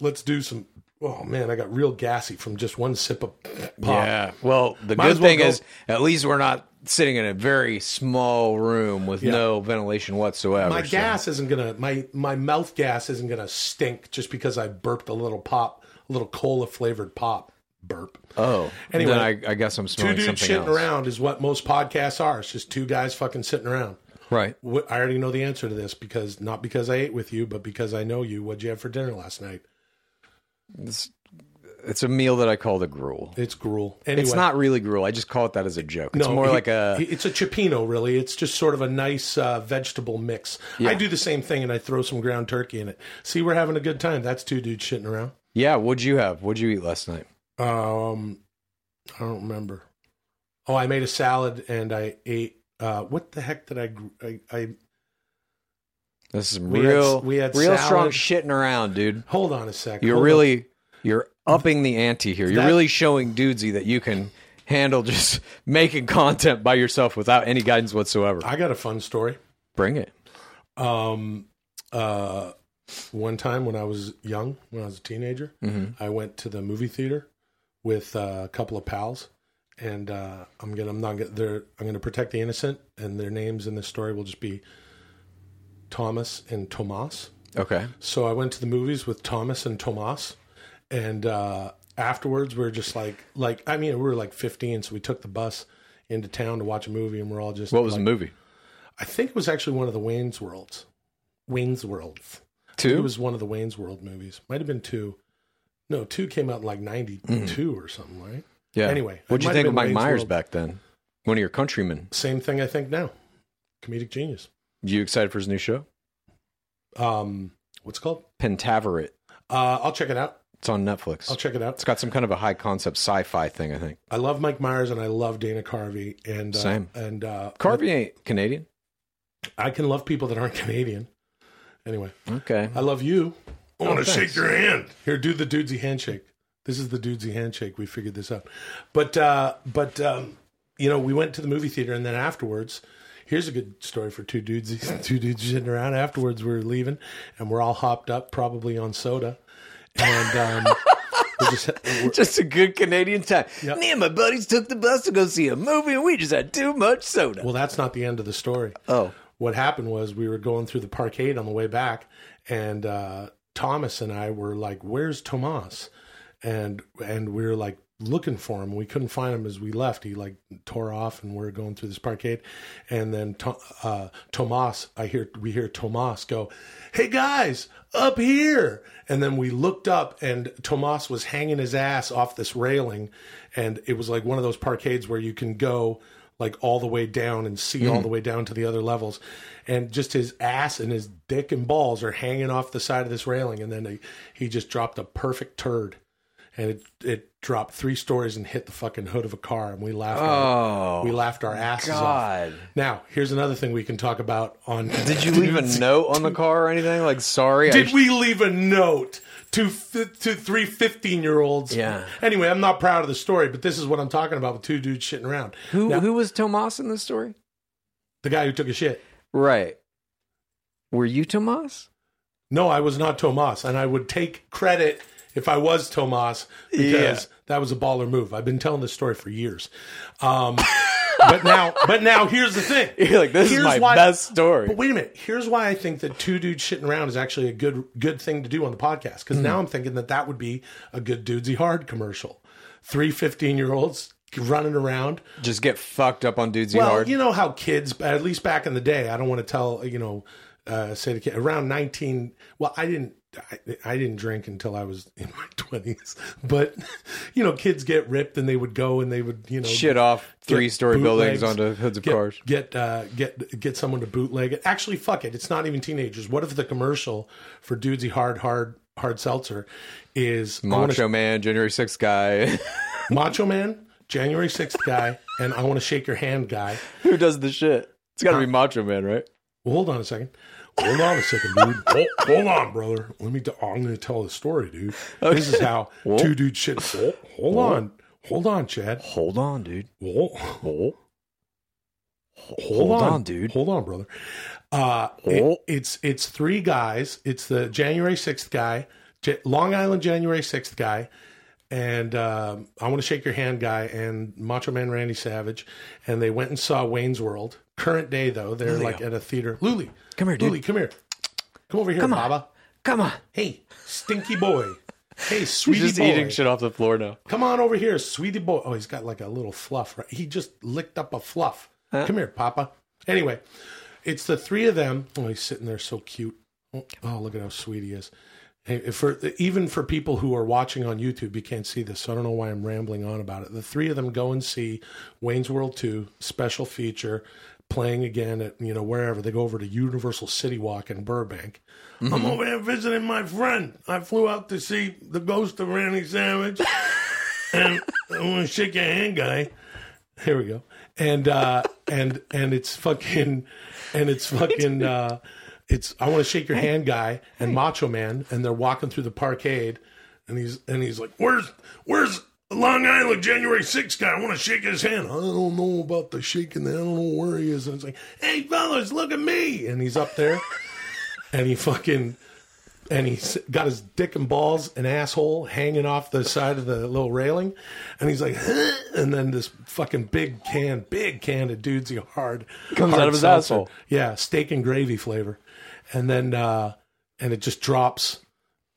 Speaker 1: let's do some. Oh man, I got real gassy from just one sip of pop.
Speaker 2: Yeah. Well, the
Speaker 1: Might
Speaker 2: good
Speaker 1: well
Speaker 2: thing
Speaker 1: go-
Speaker 2: is at least we're not sitting in a very small room with no ventilation whatsoever.
Speaker 1: My
Speaker 2: so-
Speaker 1: gas isn't gonna my my mouth gas isn't gonna stink just because I burped a little pop, a little cola flavored pop burp.
Speaker 2: Oh.
Speaker 1: Anyway,
Speaker 2: then I, I guess I'm smelling Two
Speaker 1: dudes
Speaker 2: something
Speaker 1: shitting
Speaker 2: else.
Speaker 1: around is what most podcasts are. It's just two guys fucking sitting around.
Speaker 2: Right.
Speaker 1: I already know the answer to this because not because I ate with you, but because I know you. What'd you have for dinner last night?
Speaker 2: It's, it's a meal that I call the gruel.
Speaker 1: It's gruel. Anyway,
Speaker 2: It's not really gruel. I just call it that as a joke. It's more like a.
Speaker 1: It's a cioppino, really. It's just sort of a nice uh, vegetable mix. I do the same thing, and I throw some ground turkey in it. See, we're having a good time. That's two dudes shitting around.
Speaker 2: yeah. What'd you have? What'd you eat last night?
Speaker 1: Um, I don't remember. Oh, I made a salad and I ate. Uh, what the heck did I? gr- I, I
Speaker 2: This is
Speaker 1: We had-
Speaker 2: real,
Speaker 1: we had
Speaker 2: real
Speaker 1: salad.
Speaker 2: strong shitting around, dude.
Speaker 1: hold on a sec.
Speaker 2: You're
Speaker 1: hold on.
Speaker 2: really, you're upping the ante here. You're
Speaker 1: That-
Speaker 2: really showing Dudesy that you can handle just making content by yourself without any guidance whatsoever.
Speaker 1: I got a fun story.
Speaker 2: Bring it.
Speaker 1: Um, uh, one time when I was young, when I was a teenager, I went to the movie theater with uh, a couple of pals, and uh, I'm gonna I'm not gonna I'm gonna protect the innocent, and their names in this story will just be Thomas and Tomas.
Speaker 2: Okay.
Speaker 1: So I went to the movies with Thomas and Tomas, and uh, afterwards we are just like like I mean we were like 15, so we took the bus into town to watch a movie, and we're all just
Speaker 2: What was
Speaker 1: like,
Speaker 2: the movie?
Speaker 1: I think it was actually one of the Wayne's Worlds. Wayne's Worlds.
Speaker 2: Two.
Speaker 1: It was one of the Wayne's World movies. Might have been two. No, two came out in like '92 or something, right?
Speaker 2: yeah.
Speaker 1: anyway,
Speaker 2: what'd you think of Mike
Speaker 1: Wayne's
Speaker 2: Myers
Speaker 1: World.
Speaker 2: back then? One of your countrymen.
Speaker 1: Same thing I think now. Comedic genius.
Speaker 2: You excited for his new show?
Speaker 1: Um, what's it called?
Speaker 2: Pentaverate.
Speaker 1: Uh, I'll check it out.
Speaker 2: It's on Netflix.
Speaker 1: I'll check it out.
Speaker 2: It's got some kind of a high concept sci-fi thing, I think.
Speaker 1: I love Mike Myers and I love Dana Carvey and uh,
Speaker 2: Same.
Speaker 1: and uh,
Speaker 2: Carvey ain't Canadian.
Speaker 1: I can love people that aren't Canadian. Anyway,
Speaker 2: Okay.
Speaker 1: I love you. I want to shake your hand. Here, do the dudesy handshake. This is the dudesy handshake. We figured this out. But uh, but um, you know, we went to the movie theater and then afterwards, here's a good story for two dudes. Two dudes sitting around. Afterwards, we are leaving and we're all hopped up, probably on soda, and um, we're just we're,
Speaker 2: Just a good Canadian time.
Speaker 1: Yep.
Speaker 2: Me and my buddies took the bus to go see a movie, and we just had too much soda.
Speaker 1: well, that's not the end of the story.
Speaker 2: oh,
Speaker 1: what happened was we were going through the parkade on the way back, and uh, Thomas and I were like, "Where's Tomas?" And and we were like looking for him. We couldn't find him as we left. He like tore off, and we are going through this parkade, and then uh, Tomas, I hear we hear Tomas go, "Hey guys, up here!" And then we looked up, and Tomas was hanging his ass off this railing, and it was like one of those parkades where you can go like all the way down and see all the way down to the other levels. And just his ass and his dick and balls are hanging off the side of this railing. And then he, he just dropped a perfect turd. And it, it dropped three stories and hit the fucking hood of a car. And we laughed. our,
Speaker 2: Oh,
Speaker 1: we laughed our asses off. Now, here's another thing we can talk about on.
Speaker 2: Did you leave a note on the car or anything? Like, sorry. I
Speaker 1: Did
Speaker 2: sh-
Speaker 1: we leave a note to to three 15 year olds?
Speaker 2: Yeah.
Speaker 1: Anyway, I'm not proud of the story, but this is what I'm talking about with two dudes shitting around.
Speaker 2: Who
Speaker 1: Now,
Speaker 2: who was Tomas in this story?
Speaker 1: the guy who took a shit.
Speaker 2: Right. Were you Tomas?
Speaker 1: No, I was not Tomas, and I would take credit if I was Tomas because
Speaker 2: Yeah.
Speaker 1: that was a baller move. I've been telling this story for years. Um, but now, but now here's the thing.
Speaker 2: You're like, this
Speaker 1: Here's
Speaker 2: is my
Speaker 1: why-
Speaker 2: best story.
Speaker 1: But wait a minute. Here's why I think that two dudes shitting around is actually a good good thing to do on the podcast. Because
Speaker 2: Hmm.
Speaker 1: now I'm thinking that that would be a good dudesy hard commercial. Three 15 year olds running around.
Speaker 2: Just get fucked up on Dudesy
Speaker 1: Well,
Speaker 2: Hard.
Speaker 1: you know how kids, at least back in the day, I don't want to tell, you know, uh, say the kid around 19. Well, I didn't, I, I didn't drink until I was in my 20s, but you know, kids get ripped and they would go and they would, you know,
Speaker 2: Shit off three story buildings onto hoods of
Speaker 1: get,
Speaker 2: cars.
Speaker 1: Get, uh, get, get someone to bootleg it. Actually, fuck it. It's not even teenagers. What if the commercial for Dudesy Hard, Hard, Hard Seltzer is wanna-
Speaker 2: Macho Man, January 6th guy.
Speaker 1: Macho Man, January 6th guy, and I want to shake your hand guy.
Speaker 2: Who does the shit? It's got to be Macho Man, right?
Speaker 1: Well, hold on a second. Hold on a second, dude. Hold, hold on, brother. Let me. T- I'm going to tell the story, dude. This is how two dudes shit. Hold, hold on. Hold on, Chad.
Speaker 2: Hold on, dude.
Speaker 1: Hold,
Speaker 2: Hold,
Speaker 1: hold
Speaker 2: on,
Speaker 1: on,
Speaker 2: dude.
Speaker 1: Hold on, brother. Uh, it- it's it's three guys. It's the January sixth guy, J- Long Island January sixth guy, and um, I want to shake your hand guy, and Macho Man Randy Savage, and they went and saw Wayne's World. Current day though, they're like at a theater. Luli,
Speaker 2: Come here, dude.
Speaker 1: Luli, come here. Come over here,
Speaker 2: Come on.
Speaker 1: Baba.
Speaker 2: Come on.
Speaker 1: Hey, stinky boy. Hey, sweetie He's
Speaker 2: just
Speaker 1: boy.
Speaker 2: eating shit off the floor now.
Speaker 1: Come on over here, sweetie boy. Oh, he's got like a little fluff. Right? He just licked up a fluff. Come here, Papa. Anyway, it's the three of them. Oh, he's sitting there so cute. Oh, oh, look at how sweet he is. Hey, For even for people who are watching on YouTube, you can't see this, so I don't know why I'm rambling on about it. The three of them go and see Wayne's World Two special feature playing again at you know wherever they go over to Universal City Walk in Burbank. I'm over there visiting my friend. I flew out to see the ghost of Randy Savage, and I want to shake your hand, guy. Here we go. And uh and and it's fucking and it's fucking uh it's I want to shake your hand guy and Macho Man and they're walking through the parkade and he's and he's like, "Where's where's Long Island January 6th guy? I want to shake his hand." I don't know about the shaking. I don't know where he is. And it's like, "Hey fellas, look at me." And he's up there and he fucking and he's got his dick and balls and asshole hanging off the side of the little railing, and he's like, huh? and then this fucking big can, big can of dudesy hard
Speaker 2: Comes
Speaker 1: hard
Speaker 2: out of his
Speaker 1: seltzer.
Speaker 2: asshole.
Speaker 1: Yeah, steak and gravy flavor, and then uh, and it just drops.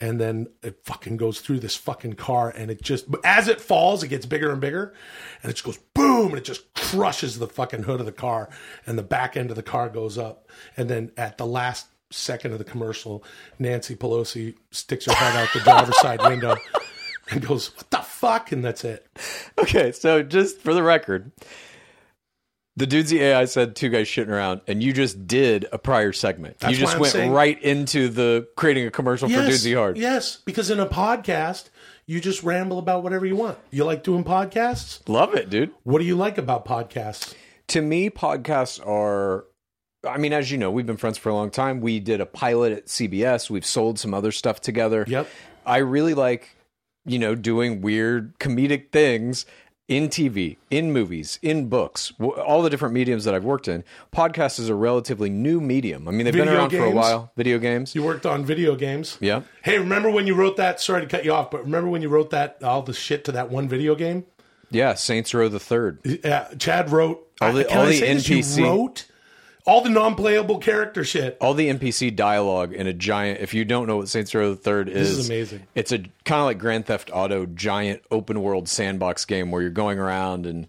Speaker 1: And then it fucking goes through this fucking car, and it just as it falls, it gets bigger and bigger, and it just goes boom, and it just crushes the fucking hood of the car, and the back end of the car goes up, and then at the last second of the commercial, Nancy Pelosi sticks her head out the driver's side window and goes, "What the fuck?" And that's it.
Speaker 2: Okay, so just for the record, the Dudesy AI said two guys shitting around, and you just did a prior segment.
Speaker 1: That's
Speaker 2: you just went
Speaker 1: saying-
Speaker 2: right into the creating a commercial for Dudesy Hard.
Speaker 1: yes, because in a podcast, you just ramble about whatever you want. You like doing podcasts?
Speaker 2: Love it, dude.
Speaker 1: What do you like about podcasts?
Speaker 2: To me, podcasts are. I mean, as you know, we've been friends for a long time. We did a pilot at CBS. We've sold some other stuff together.
Speaker 1: Yep.
Speaker 2: I really like, you know, doing weird comedic things in TV, in movies, in books, w- all the different mediums that I've worked in. Podcast is a relatively new medium. I mean, they've been
Speaker 1: Video
Speaker 2: around for a while. Video games.
Speaker 1: You worked on video games.
Speaker 2: Yeah.
Speaker 1: Hey, remember when you wrote that? Sorry to cut you off, but remember when you wrote that all the shit to that one video game?
Speaker 2: Yeah, Saints Row the Third.
Speaker 1: Yeah, Chad wrote
Speaker 2: All the- all the
Speaker 1: say this? You
Speaker 2: NPC
Speaker 1: wrote all the non-playable character shit.
Speaker 2: all the NPC dialogue in a giant. If you don't know what Saints Row the Third is, this
Speaker 1: is amazing.
Speaker 2: It's a kind of like Grand Theft Auto, giant open world sandbox game where you're going around and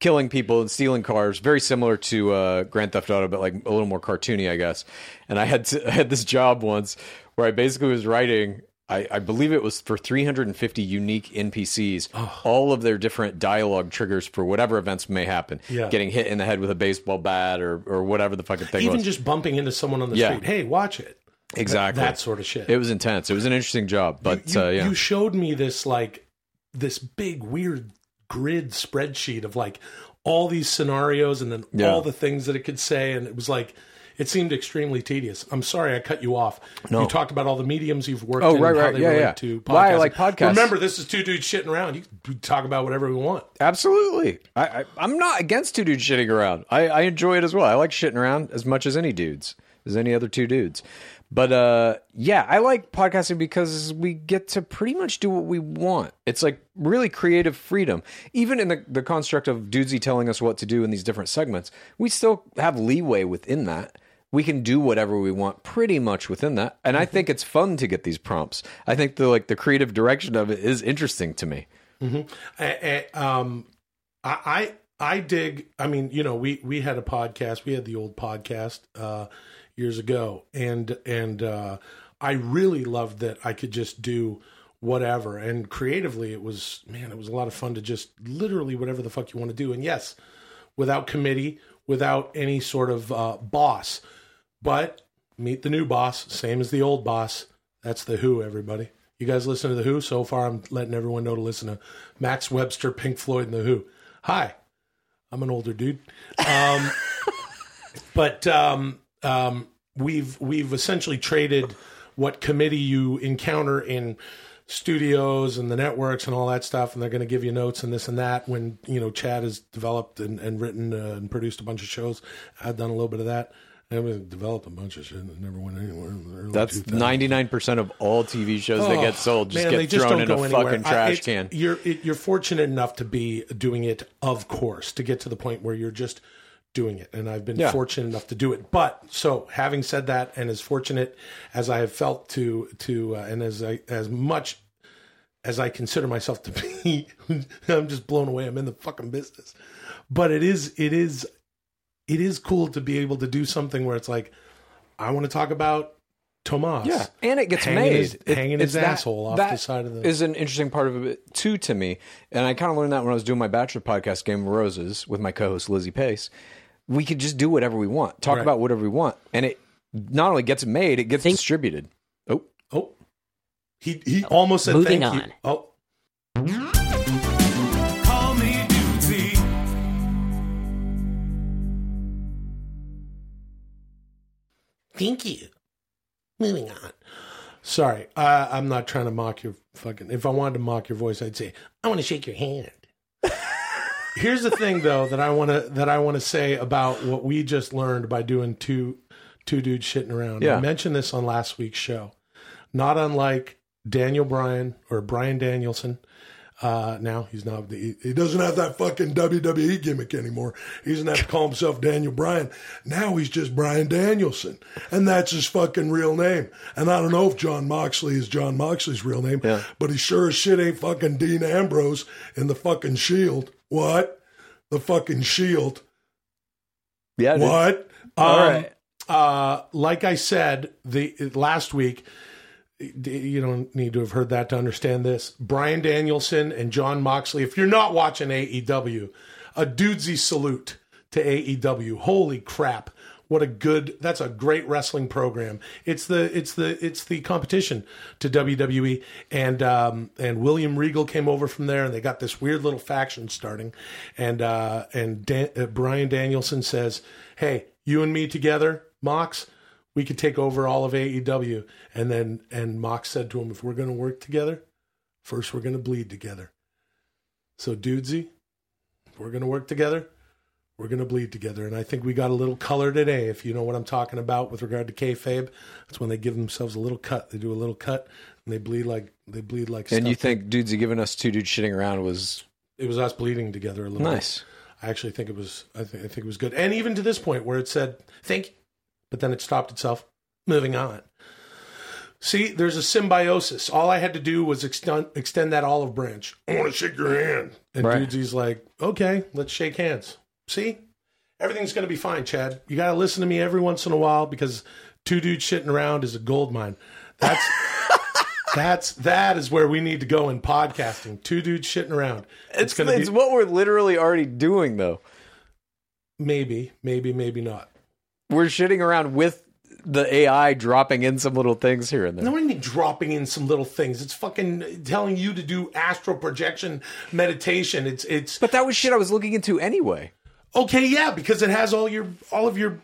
Speaker 2: killing people and stealing cars. Very similar to uh, Grand Theft Auto, but like a little more cartoony, I guess. And I had to, I had this job once where I basically was writing. I, I believe it was for 350 unique NPCs,
Speaker 1: Oh.
Speaker 2: all of their different dialogue triggers for whatever events may happen.
Speaker 1: Yeah.
Speaker 2: Getting hit in the head with a baseball bat or, or whatever the fucking thing
Speaker 1: Even
Speaker 2: was.
Speaker 1: just bumping into someone on the
Speaker 2: Yeah.
Speaker 1: street. Hey, watch it.
Speaker 2: Exactly.
Speaker 1: That sort of shit.
Speaker 2: It was intense. It was an interesting job, but
Speaker 1: you,
Speaker 2: uh, yeah,
Speaker 1: you showed me this like this big weird grid spreadsheet of like all these scenarios and then
Speaker 2: Yeah.
Speaker 1: all the things that it could say and it was like it seemed extremely tedious. I'm sorry I cut you off. You talked about all the mediums you've worked
Speaker 2: Oh,
Speaker 1: in
Speaker 2: right,
Speaker 1: and how
Speaker 2: right.
Speaker 1: they
Speaker 2: Yeah,
Speaker 1: relate
Speaker 2: yeah.
Speaker 1: to podcasting.
Speaker 2: Why I like podcasts.
Speaker 1: Remember, this is two dudes shitting around. You can talk about whatever we want.
Speaker 2: absolutely. I, I, I'm not against two dudes shitting around. I, I enjoy it as well. I like shitting around as much as any dudes, as any other two dudes. But uh, yeah, I like podcasting because we get to pretty much do what we want. It's like really creative freedom. Even in the, the construct of Dudesy telling us what to do in these different segments, we still have leeway within that. We can do whatever we want pretty much within that. And I think it's fun to get these prompts. I think the like the creative direction of it is interesting to me.
Speaker 1: I, I- um, I I dig. I mean, you know, we we had a podcast. We had the old podcast uh, years ago, and and uh, I really loved that I could just do whatever. And creatively, it was man, it was a lot of fun to just literally whatever the fuck you want to do. And yes, without committee, without any sort of uh, boss, but meet the new boss, same as the old boss. That's the Who, everybody. You guys listen to the Who? So far, I'm letting everyone know to listen to Max Webster, Pink Floyd, and the Who. Hi, I'm an older dude, um, but um, um, we've we've essentially traded what committee you encounter in studios and the networks and all that stuff, and they're going to give you notes and this and that. When you know Chad has developed and, and written uh, and produced a bunch of shows, I've done a little bit of that. And we developed a bunch of shit that never went anywhere. In the early
Speaker 2: That's ninety nine percent of all TV shows that
Speaker 1: Oh,
Speaker 2: get sold just
Speaker 1: man,
Speaker 2: get
Speaker 1: they just
Speaker 2: thrown in a
Speaker 1: anywhere.
Speaker 2: fucking
Speaker 1: I-
Speaker 2: trash
Speaker 1: it's-
Speaker 2: can.
Speaker 1: You're it, you're fortunate enough to be doing it, of course, to get to the point where you're just doing it. And I've been
Speaker 2: Yeah.
Speaker 1: fortunate enough to do it. But so, having said that, and as fortunate as I have felt to to, uh, and as I as much as I consider myself to be, I'm just blown away. I'm in the fucking business. But it is it is it is cool to be able to do something where it's like, I want to talk about Tomas.
Speaker 2: Yeah, and it gets
Speaker 1: hanging
Speaker 2: made.
Speaker 1: his- hanging his
Speaker 2: that-
Speaker 1: asshole off the side of the-
Speaker 2: Is an interesting part of it too to me, and I kind of learned that when I was doing my bachelor podcast, Game of Roses, with my co-host Lizzie Pace. We could just do whatever we want, talk
Speaker 1: Right.
Speaker 2: about whatever we want, and it not only gets made, it gets
Speaker 5: Think-
Speaker 2: distributed. Oh,
Speaker 1: Oh, he he almost said
Speaker 5: Moving
Speaker 1: thank you.
Speaker 5: on.
Speaker 1: Oh,
Speaker 3: Thank you. Moving on.
Speaker 1: Sorry, uh, I'm not trying to mock your fucking. If I wanted to mock your voice, I'd say
Speaker 3: I want to shake your hand.
Speaker 1: Here's the thing, though, that I want to that I want to say about what we just learned by doing two two dudes shitting around.
Speaker 2: Yeah.
Speaker 1: I mentioned this on last week's show. Not unlike Daniel Bryan or Brian Danielson. Uh, now he's not. He, he doesn't have that fucking WWE gimmick anymore. He doesn't have to call himself Daniel Bryan. Now he's just Brian Danielson, and that's his fucking real name. And I don't know if Jon Moxley is Jon Moxley's real name,
Speaker 2: Yeah.
Speaker 1: but he sure as shit ain't fucking Dean Ambrose in the fucking Shield. What? The fucking Shield.
Speaker 2: Yeah.
Speaker 1: What?
Speaker 2: All
Speaker 1: Um,
Speaker 2: right.
Speaker 1: Uh, like I said the last week, you don't need to have heard that to understand this. Brian Danielson and Jon Moxley. If you're not watching AEW, a dudesy salute to AEW. Holy crap! What a good. That's a great wrestling program. It's the it's the it's the competition to WWE. And um, and William Regal came over from there, and they got this weird little faction starting. And uh, and Dan, uh, Brian Danielson says, "Hey, you and me together, Mox." We could take over all of AEW. And then, and Mox said to him, if we're going to work together, first we're going to bleed together. So, dudesy, if we're going to work together, we're going to bleed together. And I think we got a little color today, if you know what I'm talking about with regard to kayfabe. That's when they give themselves a little cut. They do a little cut and they bleed like, they bleed like
Speaker 2: And you think dudes are giving us two dudes shitting around was
Speaker 1: it was us bleeding together a little bit.
Speaker 2: nice.
Speaker 1: I actually think it was. I think I think it was good, and even to this point where it said "thank," you," but then it stopped itself. Moving on. See, there's a symbiosis. All I had to do was extend extend that olive branch. I want to shake your hand, and
Speaker 2: Right.
Speaker 1: Dudesy's like, "Okay, let's shake hands." See, everything's going to be fine, Chad. You got to listen to me every once in a while because two dudes shitting around is a gold mine. That's that's that is where we need to go in podcasting. Two dudes shitting around.
Speaker 2: It's,
Speaker 1: gonna
Speaker 2: it's
Speaker 1: be
Speaker 2: what we're literally already doing, though.
Speaker 1: maybe, maybe, maybe not.
Speaker 2: We're shitting around with the AI dropping in some little things here and there.
Speaker 1: No one dropping in some little things. It's fucking telling you to do astral projection meditation. It's it's
Speaker 2: But that was shit I was looking into anyway.
Speaker 1: okay, yeah, because it has all your all of your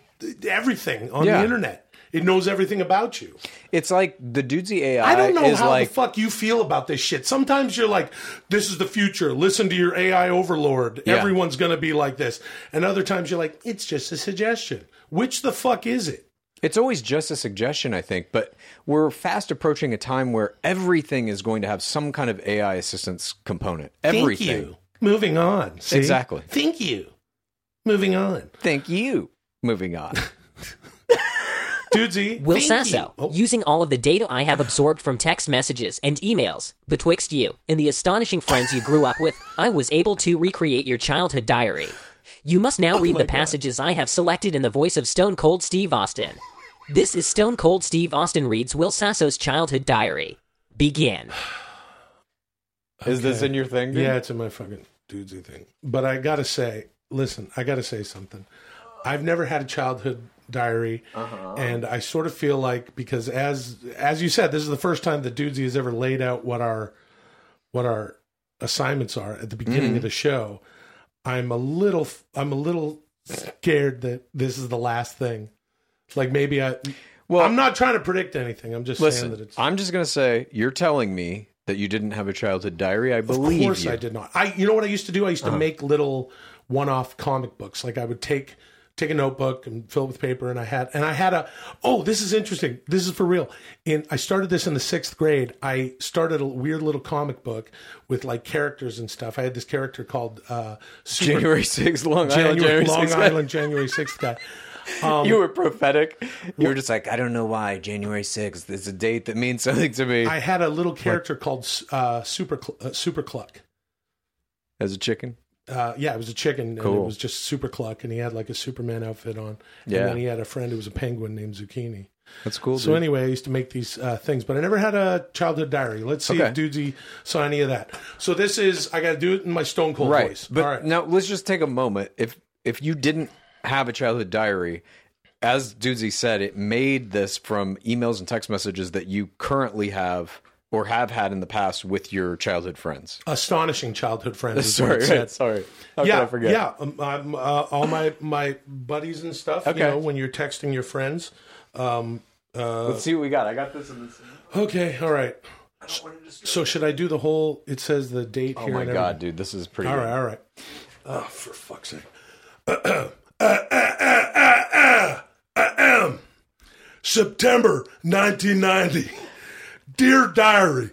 Speaker 1: everything on
Speaker 2: Yeah.
Speaker 1: the internet. It knows everything about you.
Speaker 2: It's like the dudesy AI
Speaker 1: I don't know
Speaker 2: is
Speaker 1: how
Speaker 2: like
Speaker 1: the fuck you feel about this shit. Sometimes you're like, "This is the future. Listen to your AI overlord.
Speaker 2: Yeah.
Speaker 1: Everyone's gonna be like this." And other times you're like, "It's just a suggestion." Which the fuck is it?
Speaker 2: It's always just a suggestion, I think, but we're fast approaching a time where everything is going to have some kind of AI assistance component. Everything.
Speaker 1: Thank you. Moving on. See?
Speaker 2: Exactly.
Speaker 1: Thank you. Moving on.
Speaker 2: Thank you. Moving on.
Speaker 1: Dudesy.
Speaker 5: Will
Speaker 1: thank
Speaker 5: Sasso,
Speaker 1: you. Oh,
Speaker 5: using all of the data I have absorbed from text messages and emails betwixt you and the astonishing friends you grew up with, I was able to recreate your childhood diary. You must now read the passages I have selected in the voice of Stone Cold Steve Austin. This is Stone Cold Steve Austin reads Will Sasso's childhood diary. Begin.
Speaker 2: Is this in your thing? dude?
Speaker 1: yeah, it's in my fucking dudesy thing. But I gotta say, listen, I gotta say something. I've never had a childhood diary, uh-huh. and I sort of feel like because as as you said, this is the first time that dudesy has ever laid out what our what our assignments are at the beginning mm. of the show. I'm a little I'm a little scared that this is the last thing. Like maybe I.
Speaker 2: Well-
Speaker 1: I'm not trying to predict anything. I'm just saying that it's.
Speaker 2: I'm just going to say you're telling me that you didn't have a childhood diary. I believe Of
Speaker 1: course
Speaker 2: you.
Speaker 1: I did not. I you know what I used to do? I used
Speaker 2: Uh-huh.
Speaker 1: to make little one-off comic books. Like I would take take a notebook and fill it with paper and I had and I had a oh, this is interesting. This is for real. In I started this in the 6th grade. I started a weird little comic book with like characters and stuff. I had this character called uh Super
Speaker 2: January 6th, Long Island.
Speaker 1: January,
Speaker 2: January
Speaker 1: Long
Speaker 2: 6th.
Speaker 1: Island January 6th guy.
Speaker 2: you were prophetic. You were just like, I don't know why January 6th is a date that means something to me.
Speaker 1: I had a little character called uh Super uh, Super Cluck.
Speaker 2: As a chicken.
Speaker 1: Uh, yeah, it was a chicken, and it was just Super Cluck, and he had like a Superman outfit on.
Speaker 2: Yeah.
Speaker 1: And then he had a friend who was a penguin named Zucchini.
Speaker 2: That's cool.
Speaker 1: So
Speaker 2: dude.
Speaker 1: anyway, I used to make these uh, things, but I never had a childhood diary. Let's see
Speaker 2: Okay.
Speaker 1: if Dudesy saw any of that. So this is I got to do it in my Stone Cold
Speaker 2: right.
Speaker 1: voice.
Speaker 2: But
Speaker 1: All right.
Speaker 2: now let's just take a moment. If if you didn't have a childhood diary, as Dudesy said, it made this from emails and text messages that you currently have or have had in the past with your childhood friends?
Speaker 1: Astonishing childhood friends.
Speaker 2: Sorry, right, sorry. How
Speaker 1: yeah,
Speaker 2: could I forget?
Speaker 1: yeah. Um, um, uh, all my my buddies and stuff. You
Speaker 2: Okay.
Speaker 1: know, when you're texting your friends. Um,
Speaker 2: Let's see what we got. I got this in this.
Speaker 1: okay, all right. So should I do the whole? It says the date
Speaker 2: Oh
Speaker 1: here.
Speaker 2: Oh my
Speaker 1: and
Speaker 2: god, dude, this is pretty.
Speaker 1: All
Speaker 2: good.
Speaker 1: right, all right. Oh, for fuck's sake. September 1990. Dear Diary,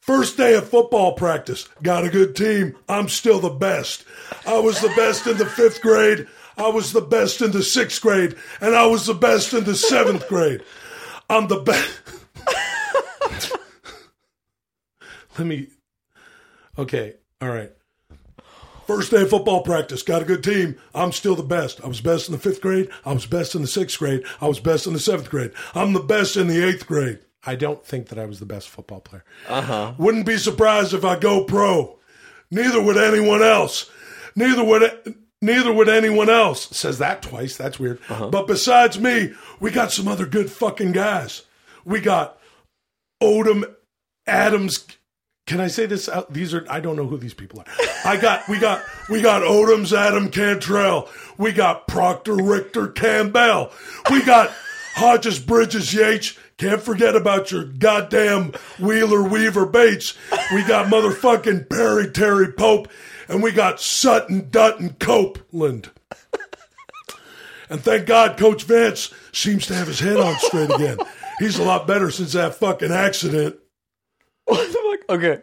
Speaker 1: first day of football practice. Got a good team. I'm still the best. I was the best in the fifth grade. I was the best in the sixth grade. And I was the best in the seventh grade. I'm the best. Let me. Okay, all right. First day of football practice. Got a good team. I'm still the best. I was best in the fifth grade. I was best in the sixth grade. I was best in the seventh grade. I'm the best in the eighth grade. I don't think that I was the best football player. Uh huh. Wouldn't be surprised if I go pro. Neither would anyone else. Neither would. Neither would anyone else. Says that twice. That's weird. But besides me, we got some other good fucking guys. We got Odom Adams. Can I say this out? These are I don't know who these people are. I got we got we got Odom's Adam Cantrell. We got Proctor Richter Campbell. We got Hodges Bridges Yates. Can't forget about your goddamn Wheeler Weaver Bates. We got motherfucking Perry Terry Pope. And we got Sutton Dutton Copeland. And thank God Coach Vance seems to have his head on straight again. He's a lot better since that fucking accident.
Speaker 2: What the fuck? Okay.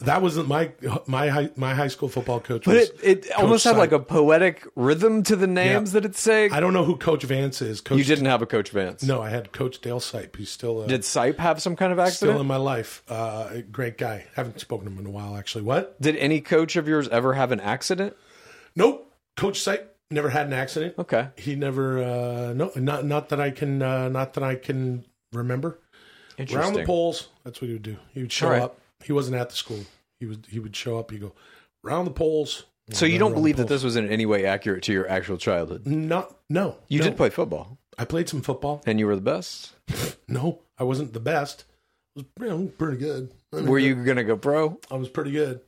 Speaker 1: That wasn't my my high, my high school football coach.
Speaker 2: But
Speaker 1: Was
Speaker 2: it, it almost had
Speaker 1: Sy-
Speaker 2: like a poetic rhythm to the names
Speaker 1: Yeah.
Speaker 2: that it's saying.
Speaker 1: I don't know who Coach Vance is. Coach,
Speaker 2: You didn't have a Coach Vance.
Speaker 1: No, I had Coach Dale Sipe. He's still uh,
Speaker 2: Did Sipe have some kind of accident?
Speaker 1: still in my life. Uh, great guy. Haven't spoken to him in a while, actually. What?
Speaker 2: Did any coach of yours ever have an accident?
Speaker 1: Nope. Coach Sipe never had an accident.
Speaker 2: Okay.
Speaker 1: He never. Uh, no, not not that I can. Uh, not that I can remember. Round the poles. That's what he would do. He would show
Speaker 2: right.
Speaker 1: up. He wasn't at the school. He would he would show up. He'd go round the poles.
Speaker 2: So you don't believe that this was in any way accurate to your actual childhood?
Speaker 1: Not no.
Speaker 2: You
Speaker 1: no.
Speaker 2: did play football,
Speaker 1: I played some football.
Speaker 2: and you were the best.
Speaker 1: No, I wasn't the best. I was you know, pretty good. I, mean,
Speaker 2: Were you gonna go pro?
Speaker 1: I was pretty good.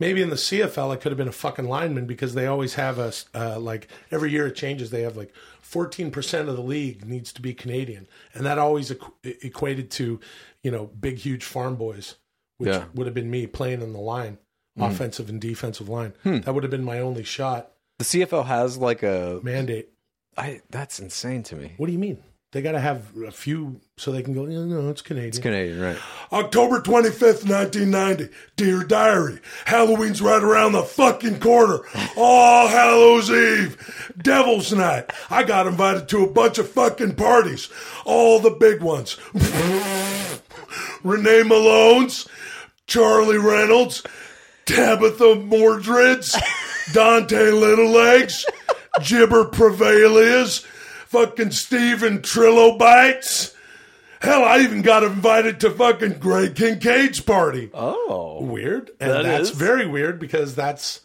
Speaker 1: Maybe in the CFL, I could have been a fucking lineman because they always have us uh, like every year it changes. They have like fourteen percent of the league needs to be Canadian, and that always equ- equated to you know big huge farm boys, which
Speaker 2: Yeah.
Speaker 1: would have been me playing in the line, offensive and defensive line.
Speaker 2: Hmm.
Speaker 1: That would have been my only shot
Speaker 2: The CFL has like a.
Speaker 1: mandate.
Speaker 2: I that's insane to me.
Speaker 1: What do you mean? They got to have a few so they can go. Yeah, no, it's Canadian.
Speaker 2: It's Canadian, right?
Speaker 3: October 25th, 1990. Dear Diary, Halloween's right around the fucking corner. All Hallows Eve, Devil's Night. I got invited to a bunch of fucking parties. All the big ones. Renee Malone's, Charlie Reynolds, Tabitha Mordred's, Dante Littlelegs, Gibber Prevalias, fucking Stephen Trilobites. Hell, I even got invited to fucking Greg Kincaid's party.
Speaker 2: Oh,
Speaker 1: Weird, and
Speaker 2: That
Speaker 1: that's
Speaker 2: is.
Speaker 1: very weird because that's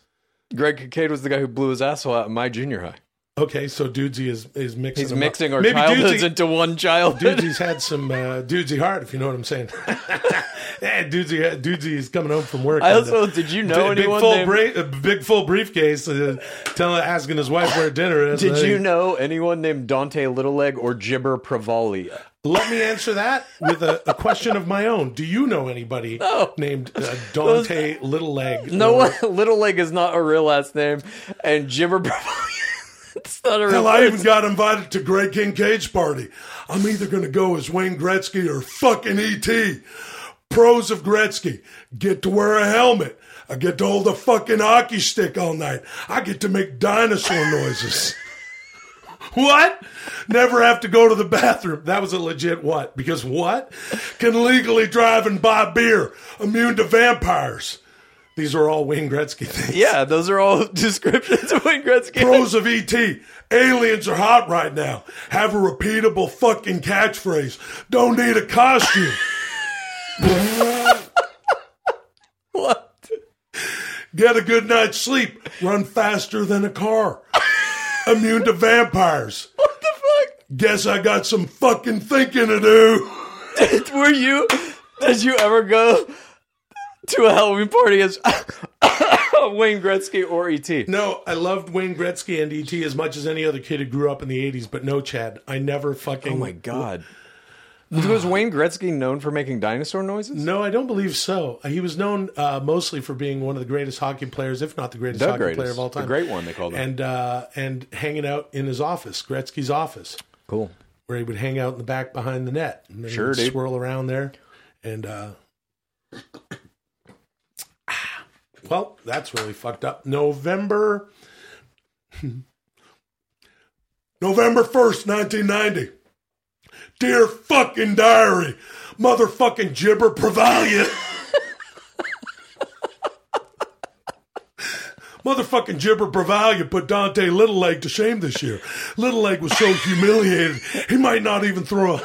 Speaker 2: Greg Kincaid was the guy who blew his asshole out in my junior high.
Speaker 1: okay. So Dudesy is is mixing.
Speaker 2: He's
Speaker 1: them up.
Speaker 2: mixing our
Speaker 1: Maybe
Speaker 2: childhoods
Speaker 1: Dudesy,
Speaker 2: into one childhood.
Speaker 1: Dudesy's had some uh, Dudesy heart, if you know what I'm saying. yeah, Dudesy, Dudesy is coming home from work.
Speaker 2: I
Speaker 1: uh,
Speaker 2: also did you know
Speaker 1: big, big
Speaker 2: anyone
Speaker 1: full
Speaker 2: named,
Speaker 1: bra- uh, big full briefcase, uh, telling asking his wife where dinner is.
Speaker 2: Did
Speaker 1: Uh,
Speaker 2: you know anyone named Dante Littleleg or Gibber Pravalia?
Speaker 1: Let me answer that with a, a question of my own. Do you know anybody named uh, Dante Littleleg?
Speaker 2: No
Speaker 1: or-
Speaker 2: Littleleg is not a real last name, and Pravalia. it's not a real.
Speaker 3: Hell, I even got invited to Greg Kincaid's party. I'm either going to go as Wayne Gretzky or fucking E.T. Pros of Gretzky. Get to wear a helmet. I get to hold a fucking hockey stick all night. I get to make dinosaur noises.
Speaker 1: What? Never have to go to the bathroom. That was a legit what? Because what?
Speaker 3: Can legally drive and buy beer. Immune to vampires.
Speaker 1: These are all Wayne Gretzky things.
Speaker 2: Yeah, those are all descriptions of Wayne Gretzky.
Speaker 3: Pros of E.T. Aliens are hot right now. Have a repeatable fucking catchphrase. Don't need a costume.
Speaker 2: What?
Speaker 3: Get a good night's sleep. Run faster than a car. Immune to vampires.
Speaker 2: What the fuck?
Speaker 3: Guess I got some fucking thinking to do.
Speaker 2: Were you? Did you ever go to a Halloween party as Wayne Gretzky or ET?
Speaker 7: No, I loved Wayne Gretzky and ET as much as any other kid who grew up in the '80s. But no, Chad, I never fucking.
Speaker 2: Oh my god. Was Wayne Gretzky known for making dinosaur noises?
Speaker 7: No, I don't believe so. He was known uh, mostly for being one of the greatest hockey players, if not the greatest
Speaker 2: The
Speaker 7: hockey
Speaker 2: greatest.
Speaker 7: player of all
Speaker 2: The
Speaker 7: time.
Speaker 2: great one, they called him.
Speaker 7: And uh, and hanging out in his office, Gretzky's office,
Speaker 2: Cool.
Speaker 7: where he would hang out in the back behind the net. And
Speaker 2: Sure, dude.
Speaker 7: swirl around there, and uh, well, that's really fucked up. November,
Speaker 1: November 1st, 1990. Dear fucking diary, motherfucking gibber prevalia. Motherfucking gibber Bravalia put Dante Little Leg to shame this year. Little Leg was so humiliated, he might not even throw a,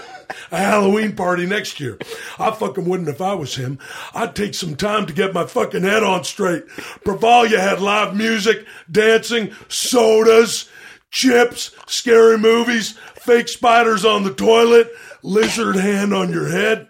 Speaker 1: a Halloween party next year. I fucking wouldn't if I was him. I'd take some time to get my fucking head on straight. Bravalia had live music, dancing, sodas, chips, scary movies, fake spiders on the toilet, lizard hand on your head,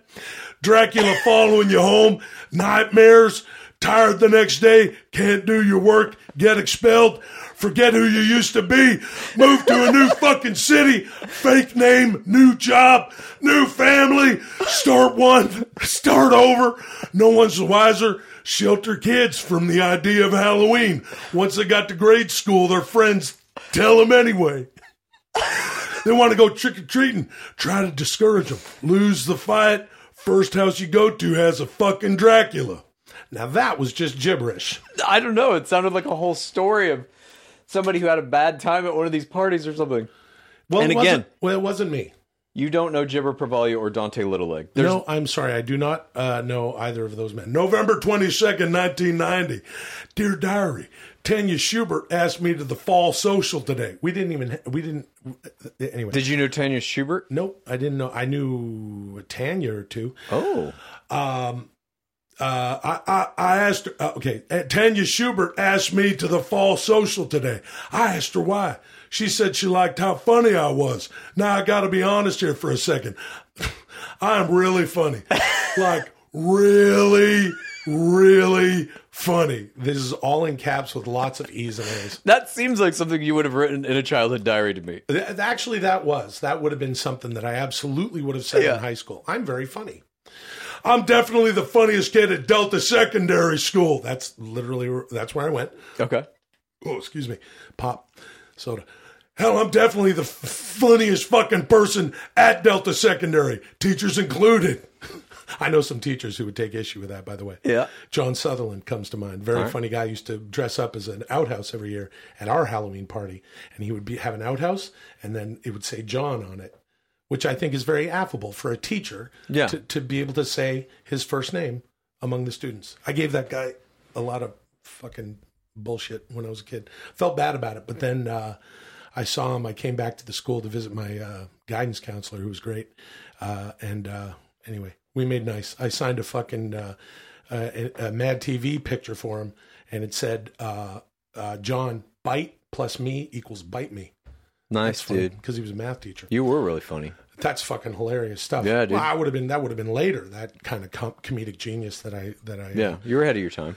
Speaker 1: Dracula following you home, nightmares, tired the next day, can't do your work, get expelled, forget who you used to be, move to a new fucking city, fake name, new job, new family, start one, start over, no one's the wiser. Shelter kids from the idea of Halloween. Once they got to grade school, their friends tell them anyway. They want to go trick or treating. Try to discourage them. Lose the fight. First house you go to has a fucking Dracula.
Speaker 7: now that was just gibberish.
Speaker 2: I don't know. It sounded like a whole story of somebody who had a bad time at one of these parties or something.
Speaker 7: Well,
Speaker 2: And
Speaker 7: it wasn't-
Speaker 2: again-
Speaker 7: well, it wasn't me.
Speaker 2: You don't know Gibber Pravalia or Dante Littleleg. There's
Speaker 7: no, I'm sorry. I do not uh, know either of those men.
Speaker 1: November 22nd, 1990. Dear Diary, Tanya Schubert asked me to the fall social today.
Speaker 7: We didn't even. We didn't. Anyway.
Speaker 2: Did you know Tanya Schubert?
Speaker 7: Nope, I didn't know. I knew a Tanya or two.
Speaker 2: Oh.
Speaker 1: um, Uh, I, I, I asked her, uh, okay, uh, Tanya Schubert asked me to the fall social today. I asked her why. She said she liked how funny I was. Now I gotta be honest here for a second. I'm really funny. like, really, really funny.
Speaker 7: This is all in caps with lots of E's and A's.
Speaker 2: That seems like something you would have written in a childhood diary to me.
Speaker 7: Th- Actually, that was. That would have been something that I absolutely would have said
Speaker 2: Yeah.
Speaker 7: in high school. I'm very funny.
Speaker 1: I'm definitely the funniest kid at Delta Secondary School.
Speaker 7: That's literally, that's where I went.
Speaker 2: Okay.
Speaker 7: Oh, excuse me. Pop, soda.
Speaker 1: Hell, I'm definitely the f- funniest fucking person at Delta Secondary, teachers included.
Speaker 7: I know some teachers who would take issue with that, by the way.
Speaker 2: Yeah.
Speaker 7: John Sutherland comes to mind. Very funny guy. Used to dress up as an outhouse every year at our Halloween party, and he would be have an outhouse, and then it would say John on it, which I think is very affable for a teacher
Speaker 2: Yeah.
Speaker 7: to, to be able to say his first name among the students. I gave that guy a lot of fucking bullshit when I was a kid. Felt bad about it, but then uh, I saw him. I came back to the school to visit my uh, guidance counselor, who was great. Uh, and uh, anyway, we made nice. I signed a fucking uh, a, a Mad TV picture for him, and it said, uh, uh, "John, bite plus me equals bite me."
Speaker 2: Nice, dude.
Speaker 7: because he was a math teacher.
Speaker 2: You were really funny.
Speaker 7: That's fucking hilarious stuff.
Speaker 2: Yeah, dude.
Speaker 7: Well, I would have been. That would have been later. That kind of com- comedic genius that I that I.
Speaker 2: Yeah, you were ahead of your time.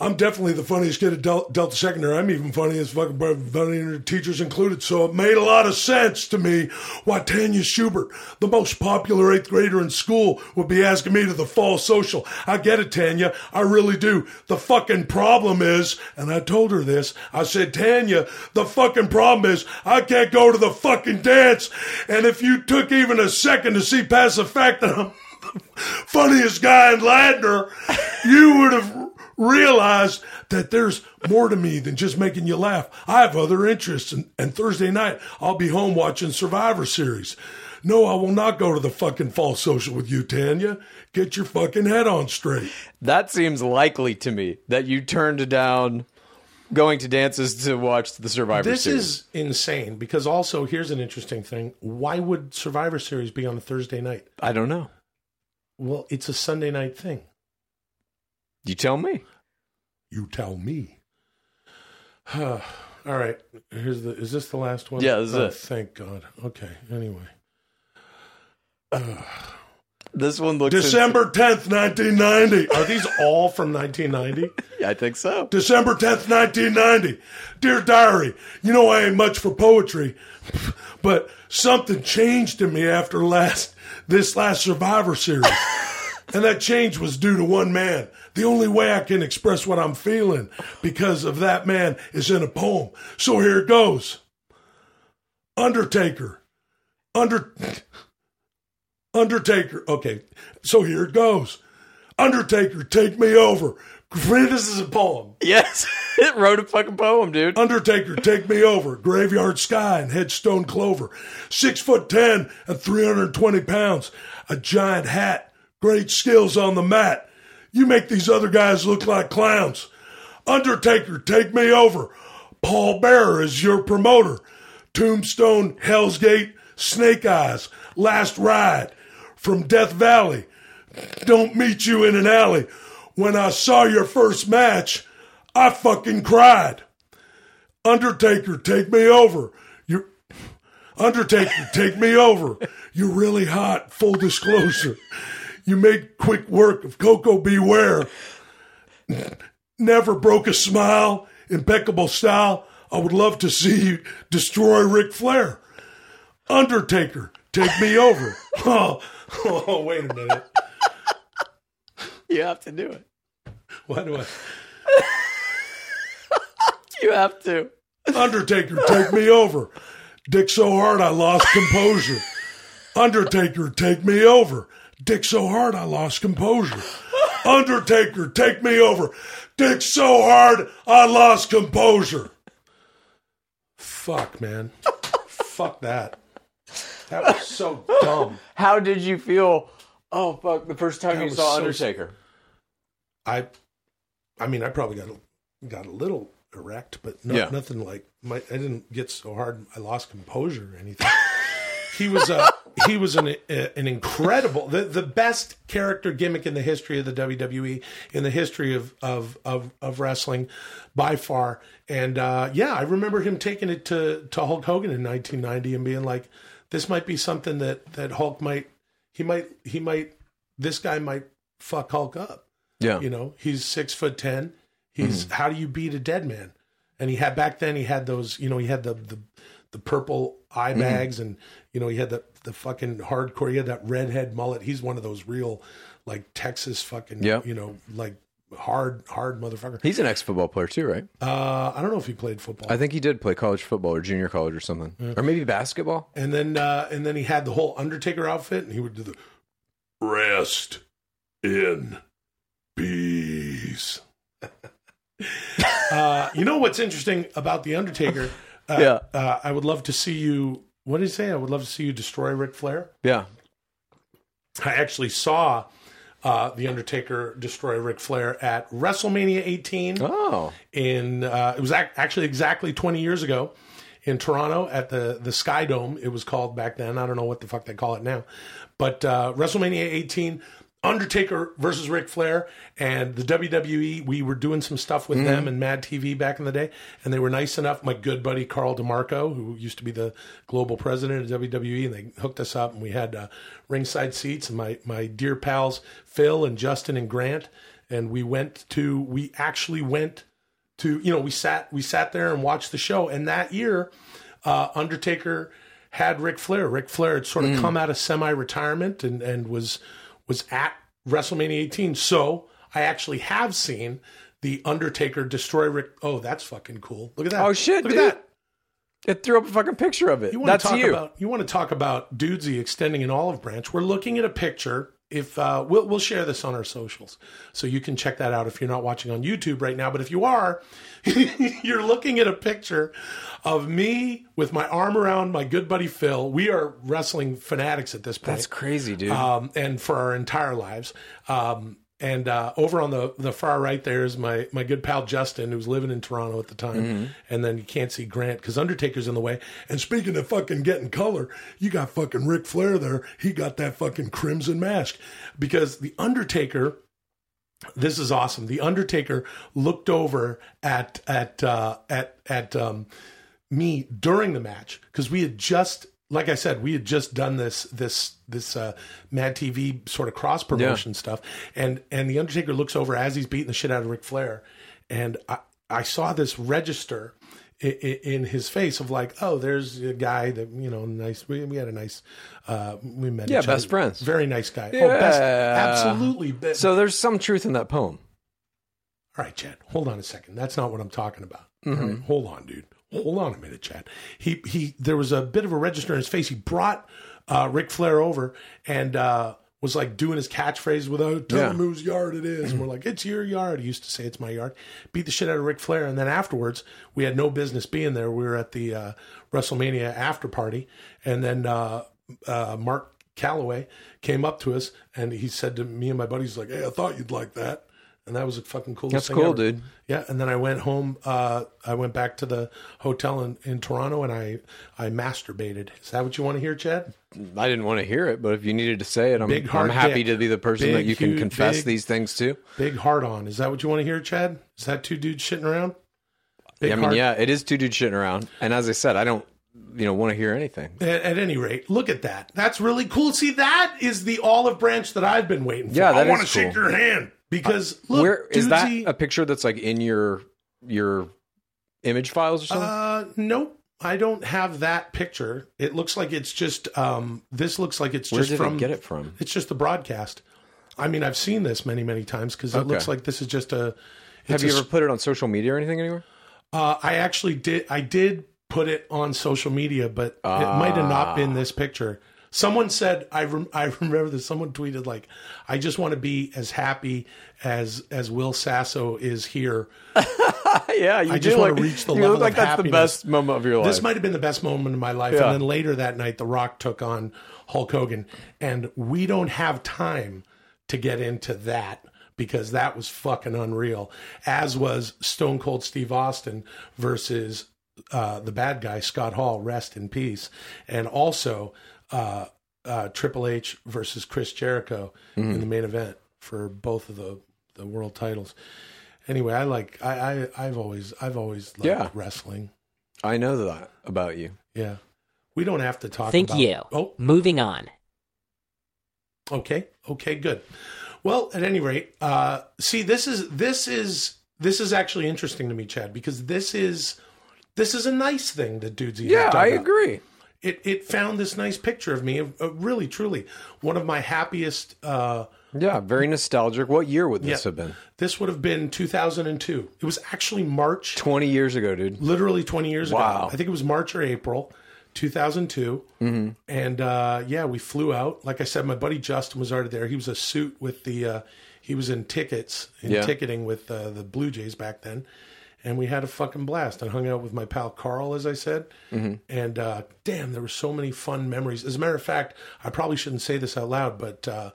Speaker 1: I'm definitely the funniest kid at Del- Delta Secondary. I'm even funny as fucking funny teachers included. So it made a lot of sense to me why Tanya Schubert, the most popular eighth grader in school, would be asking me to the fall social. I get it, Tanya. I really do. The fucking problem is, and I told her this, I said, Tanya, the fucking problem is I can't go to the fucking dance. And if you took even a second to see past the fact that I'm the funniest guy in Ladner, you would have realized that there's more to me than just making you laugh. I have other interests, and, and Thursday night I'll be home watching Survivor Series. No, I will not go to the fucking fall social with you, Tanya. Get your fucking head on straight.
Speaker 2: That seems likely to me that you turned down going to dances to watch the Survivor
Speaker 7: This
Speaker 2: Series.
Speaker 7: is insane because also here's an interesting thing. Why would Survivor Series be on a Thursday night?
Speaker 2: I don't know.
Speaker 7: Well, it's a Sunday night thing.
Speaker 2: You tell me.
Speaker 1: You tell me.
Speaker 7: All right. Here's the. Is this the last one?
Speaker 2: Yeah, this is
Speaker 7: oh,
Speaker 2: it.
Speaker 7: Thank God. Okay. Anyway.
Speaker 2: This one looks
Speaker 3: December 10th, 1990.
Speaker 1: Are these all from 1990?
Speaker 2: Yeah, I think so.
Speaker 3: December 10th, 1990. Dear Diary, you know I ain't much for poetry, but something changed in me after last this last Survivor series. and that change was due to one man. The only way I can express what I'm feeling because of that man is in a poem. So here it goes. Undertaker. Under Undertaker. Okay. So here it goes. Undertaker, take me over. This is a poem.
Speaker 2: Yes, it wrote a fucking poem, dude.
Speaker 3: Undertaker, take me over. Graveyard Sky and Headstone Clover. Six foot ten and 320 pounds. A giant hat. Great skills on the mat. You make these other guys look like clowns. Undertaker, take me over. Paul Bearer is your promoter. Tombstone, Hell's Gate, Snake Eyes, Last Ride. From Death Valley. Don't meet you in an alley. When I saw your first match, I fucking cried. Undertaker, take me over. You Undertaker, take me over. You're really hot, full disclosure. You make quick work of Koko B. Ware. Never broke a smile, impeccable style. I would love to see you destroy Ric Flair. Undertaker, take me over. Oh, oh, wait a minute.
Speaker 2: You have to do it.
Speaker 1: Why do I?
Speaker 2: You have to.
Speaker 3: Undertaker, take me over. Dick so hard I lost composure. Undertaker, take me over. Dick so hard I lost composure. Undertaker, take me over. Dick so hard I lost composure.
Speaker 1: Fuck, man. Fuck that. That was so dumb.
Speaker 2: How did you feel? Oh fuck! The first time
Speaker 1: That
Speaker 2: you saw
Speaker 1: so-
Speaker 2: Undertaker.
Speaker 1: I, I mean, I probably got a, got a little erect, but no,
Speaker 2: Yeah.
Speaker 1: nothing like my. I didn't get so hard. I lost composure or anything. he was a he was an an incredible the the best character gimmick in the history of the WWE in the history of of of, of wrestling by far. And uh, yeah, I remember him taking it to to Hulk Hogan in 1990 and being like, "This might be something that that Hulk might he might he might this guy might fuck Hulk up."
Speaker 2: Yeah.
Speaker 1: You know, he's six foot ten. He's how do you beat a dead man? And he had back then he had those, you know, he had the the, the purple eye bags and you know, he had the the fucking hardcore, he had that redhead mullet. He's one of those real like Texas fucking
Speaker 2: Yep.
Speaker 1: you know, like hard hard motherfucker.
Speaker 2: He's an ex football player too, right?
Speaker 1: Uh I don't know if he played football.
Speaker 2: I think he did play college football or junior college or something, or maybe basketball.
Speaker 1: and then uh and then he had the whole Undertaker outfit and he would do the
Speaker 3: Rest in peace.
Speaker 1: uh you know what's interesting about the Undertaker? Uh,
Speaker 2: Yeah.
Speaker 1: uh, I would love to see you what did he say? I would love to see you destroy Ric Flair.
Speaker 2: Yeah.
Speaker 1: I actually saw uh, the Undertaker destroy Ric Flair at WrestleMania 18
Speaker 2: Oh.
Speaker 1: in uh, it was ac- actually exactly 20 years ago in Toronto at the the Sky Dome. It was called back then. I don't know what the fuck they call it now, but uh, WrestleMania 18. Undertaker versus Ric Flair and the WWE. We were doing some stuff with them and Mad TV back in the day, and they were nice enough. My good buddy Carl DeMarco, who used to be the global president of WWE, and they hooked us up, and we had uh, ringside seats. And my my dear pals Phil and Justin and Grant, and we went to. We actually went to you know we sat we sat there and watched the show and that year uh, undertaker had Ric flair Ric flair had sort of come out of semi-retirement and and was was at wrestlemania 18 so i actually have seen the undertaker destroy Ric. oh that's fucking cool look at that
Speaker 2: Oh, shit,
Speaker 1: look
Speaker 2: dude.
Speaker 1: at that
Speaker 2: It threw up a fucking picture of it.
Speaker 1: you want
Speaker 2: That's
Speaker 1: to talk
Speaker 2: you.
Speaker 1: about you want to talk about dudesy extending an olive branch we're looking at a picture if uh, we'll we'll share this on our socials so you can check that out if you're not watching on YouTube right now but if you are you're looking at a picture of me with my arm around my good buddy Phil we are wrestling fanatics at this point
Speaker 2: That's crazy, dude.
Speaker 1: um, and for our entire lives. Um, and uh, over on the, the far right there is my, my good pal Justin, who's living in Toronto at the time. And then you can't see Grant because Undertaker's in the way.
Speaker 3: And speaking of fucking getting color, you got fucking Ric Flair there. He got that fucking crimson mask.
Speaker 1: Because the Undertaker, this is awesome. The Undertaker looked over at at uh, at at um, me during the match because we had just like I said, we had just done this this this uh, Mad TV sort of cross promotion stuff, and and the Undertaker looks over as he's beating the shit out of Ric Flair, and I I saw this register in, in his face of like, oh, there's a guy that you know, nice. We, we had a nice, uh, we met.
Speaker 2: Yeah,
Speaker 1: each
Speaker 2: best
Speaker 1: other.
Speaker 2: friends.
Speaker 1: Very nice guy. Oh, best,
Speaker 2: Yeah.
Speaker 1: absolutely. Be-
Speaker 2: So there's some truth in that poem.
Speaker 1: all right, Chad, hold on a second. That's not what I'm talking about.
Speaker 2: Mm-hmm.
Speaker 1: Right, hold on, dude. Hold on a minute, Chad. He he there was a bit of a register in his face. He brought uh Ric Flair over and uh was like doing his catchphrase without telling
Speaker 2: Yeah.
Speaker 1: him whose yard it is. And we're like, it's your yard. He used to say it's my yard. Beat the shit out of Ric Flair. And then afterwards, we had no business being there. We were at the uh, WrestleMania after party. And then uh, uh, Mark Calaway came up to us and he said to me and my buddies, like, hey, I thought you'd like that. And that was the fucking coolest
Speaker 2: That's
Speaker 1: thing
Speaker 2: cool,
Speaker 1: ever.
Speaker 2: dude.
Speaker 1: Yeah, and then I went home. Uh, I went back to the hotel in, in Toronto, and I I masturbated. Is that what you want to hear, Chad?
Speaker 2: I didn't want to hear it, but if you needed to say it, I'm,
Speaker 1: Big
Speaker 2: I'm happy
Speaker 1: dick.
Speaker 2: to be the person that
Speaker 1: Big,
Speaker 2: you can
Speaker 1: huge,
Speaker 2: confess
Speaker 1: big-
Speaker 2: these things to.
Speaker 1: Big hard on. Is that what you want to hear, Chad? Is that two dudes shitting around? Big
Speaker 2: I mean,
Speaker 1: hard-
Speaker 2: yeah, it is two dudes shitting around, and as I said, I don't, you know, want to hear anything.
Speaker 1: At, at any rate, look at that. That's really cool. See, that is the olive branch that I've been waiting for.
Speaker 2: Yeah, that
Speaker 1: I want to
Speaker 2: is
Speaker 1: shake your hand because look,
Speaker 2: Where is that a picture that's like in your your image files or something?
Speaker 1: Uh, nope. I don't have that picture. It looks like it's just um this looks like it's
Speaker 2: Where
Speaker 1: just
Speaker 2: did
Speaker 1: from
Speaker 2: get it from?
Speaker 1: It's just the broadcast. I mean, I've seen this many, many times because it
Speaker 2: Okay.
Speaker 1: looks like this is just a.
Speaker 2: Have you
Speaker 1: a-
Speaker 2: ever put it on social media or anything anywhere?
Speaker 1: Uh, I actually did. I did put it on social media, but it might have not
Speaker 2: Ah.
Speaker 1: been this picture. Someone said I rem- I remember that someone tweeted like I just want to be as happy as as Will Sasso is here.
Speaker 2: yeah, you
Speaker 1: I just want to reach the
Speaker 2: you
Speaker 1: level
Speaker 2: look like
Speaker 1: of
Speaker 2: that's
Speaker 1: happiness.
Speaker 2: the best moment of your life.
Speaker 1: This might have been the best moment in my life.
Speaker 2: Yeah.
Speaker 1: And then later that night, The Rock took on Hulk Hogan. And we don't have time to get into that because that was fucking unreal, as was Stone Cold Steve Austin versus uh, the bad guy, Scott Hall, rest in peace. And also uh, uh, Triple H versus Chris Jericho
Speaker 2: Mm-hmm.
Speaker 1: in the main event for both of the, the world titles. Anyway, I like I, I I've always I've always liked
Speaker 2: Yeah.
Speaker 1: wrestling.
Speaker 2: I know that about you.
Speaker 1: Yeah. We don't have to talk
Speaker 5: Thank
Speaker 1: about
Speaker 5: you.
Speaker 1: Oh,
Speaker 5: Moving on.
Speaker 1: okay. Okay, good. Well, at any rate, uh see this is this is this is actually interesting to me, Chad, because this is this is a nice thing that dudes
Speaker 2: Yeah, I agree.
Speaker 1: It it found this nice picture of me, uh, really truly one of my happiest uh
Speaker 2: Yeah, very nostalgic. What year would this
Speaker 1: Yeah.
Speaker 2: have been?
Speaker 1: this would have been 2002. It was actually March
Speaker 2: Twenty years ago, dude.
Speaker 1: literally 20 years
Speaker 2: Wow.
Speaker 1: ago. I think it was March or April 2002. Mm-hmm. And uh, yeah, we flew out. Like I said, my buddy Justin was already there. He was a suit with the, uh, he was in tickets, in
Speaker 2: Yeah.
Speaker 1: ticketing with uh, the Blue Jays back then. And we had a fucking blast. I hung out with my pal Carl, as I said.
Speaker 2: Mm-hmm.
Speaker 1: And uh, damn, there were so many fun memories. As a matter of fact, I probably shouldn't say this out loud, but uh,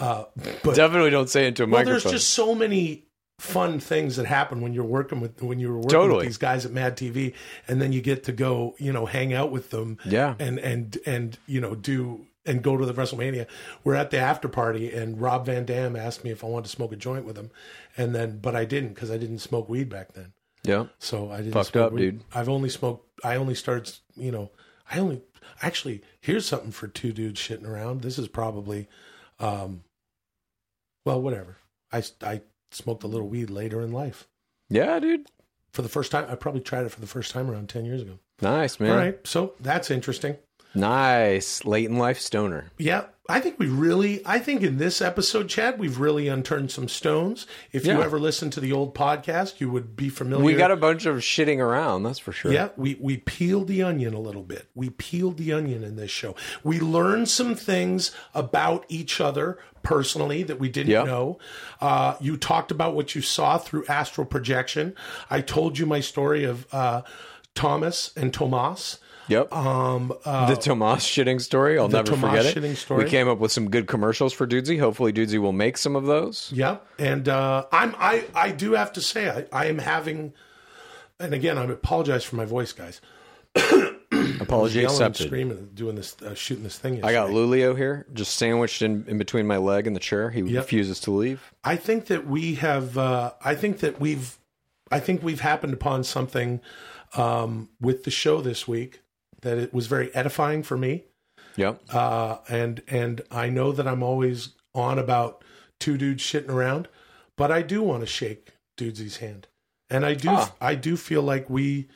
Speaker 1: uh, but
Speaker 2: Definitely don't say it into a
Speaker 1: well,
Speaker 2: microphone.
Speaker 1: there's just so many fun things that happen when you're working with when you were working
Speaker 2: Totally.
Speaker 1: with these guys at Mad TV, and then you get to go, you know, hang out with them,
Speaker 2: Yeah.
Speaker 1: and and and you know do and go to the WrestleMania. We're at the after party, and Rob Van Dam asked me if I wanted to smoke a joint with him, and then but I didn't because I didn't smoke weed back then.
Speaker 2: Yeah.
Speaker 1: So I didn't
Speaker 2: Fucked
Speaker 1: smoke
Speaker 2: up,
Speaker 1: weed.
Speaker 2: dude.
Speaker 1: I've only smoked. I only started. You know, I only actually. Here's something for two dudes shitting around. This is probably, um, well, whatever. I I smoked a little weed later in life
Speaker 2: Yeah, dude.
Speaker 1: for the first time. I probably tried it for the first time around ten years ago.
Speaker 2: Nice, man.
Speaker 1: All right, so that's interesting.
Speaker 2: Nice. Late in life stoner.
Speaker 1: Yeah, I think we really, I think in this episode, Chad, we've really unturned some stones. If you ever listen to the old podcast, you would be familiar.
Speaker 2: We got a bunch of shitting around, that's for sure.
Speaker 1: Yeah, we we peeled the onion a little bit. We peeled the onion in this show. We learned some things about each other personally that we didn't
Speaker 2: Yeah.
Speaker 1: know. Uh, you talked about what you saw through astral projection. I told you my story of uh, Thomas and Tomas.
Speaker 2: Yep.
Speaker 1: Um, uh,
Speaker 2: the Tomas shitting story. I'll never
Speaker 1: Tomas
Speaker 2: forget it.
Speaker 1: shitting story.
Speaker 2: We came up with some good commercials for Dudesy. Hopefully, Dudesy will make some of those.
Speaker 1: Yep. and uh, I'm I I do have to say I, I am having, and again I apologize for my voice, guys.
Speaker 2: Apology accepted.
Speaker 1: screaming, doing this, uh, shooting this thing.
Speaker 2: I got
Speaker 1: yesterday.
Speaker 2: Lulio here, just sandwiched in, in between my leg and the chair. He refuses to leave.
Speaker 1: I think that we have. Uh, I think that we've. I think we've happened upon something um, with the show this week that it was very edifying for me.
Speaker 2: Yep.
Speaker 1: Uh, and and I know that I'm always on about two dudes shitting around, but I do want to shake Dudesy's hand, and I do
Speaker 2: Ah.
Speaker 1: I do feel like we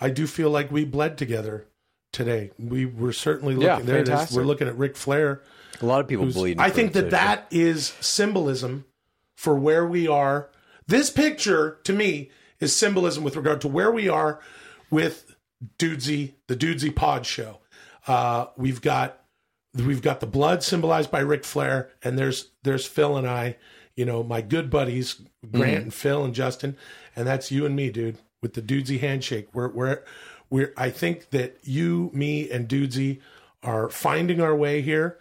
Speaker 1: I do feel like we bled together today. We were certainly looking
Speaker 2: Yeah,
Speaker 1: there. It is. We're looking at Ric Flair.
Speaker 2: A lot of people bleed.
Speaker 1: I think that that is symbolism for where we are. This picture to me is symbolism with regard to where we are with Dudesy, the Dudesy Pod Show. Uh, we've got we've got the blood symbolized by Ric Flair, and there's there's Phil and I, you know, my good buddies Grant and Phil and Justin, and that's you and me, dude, with the Dudesy handshake. We're we're we're I think that you, me, and Dudesy are finding our way here.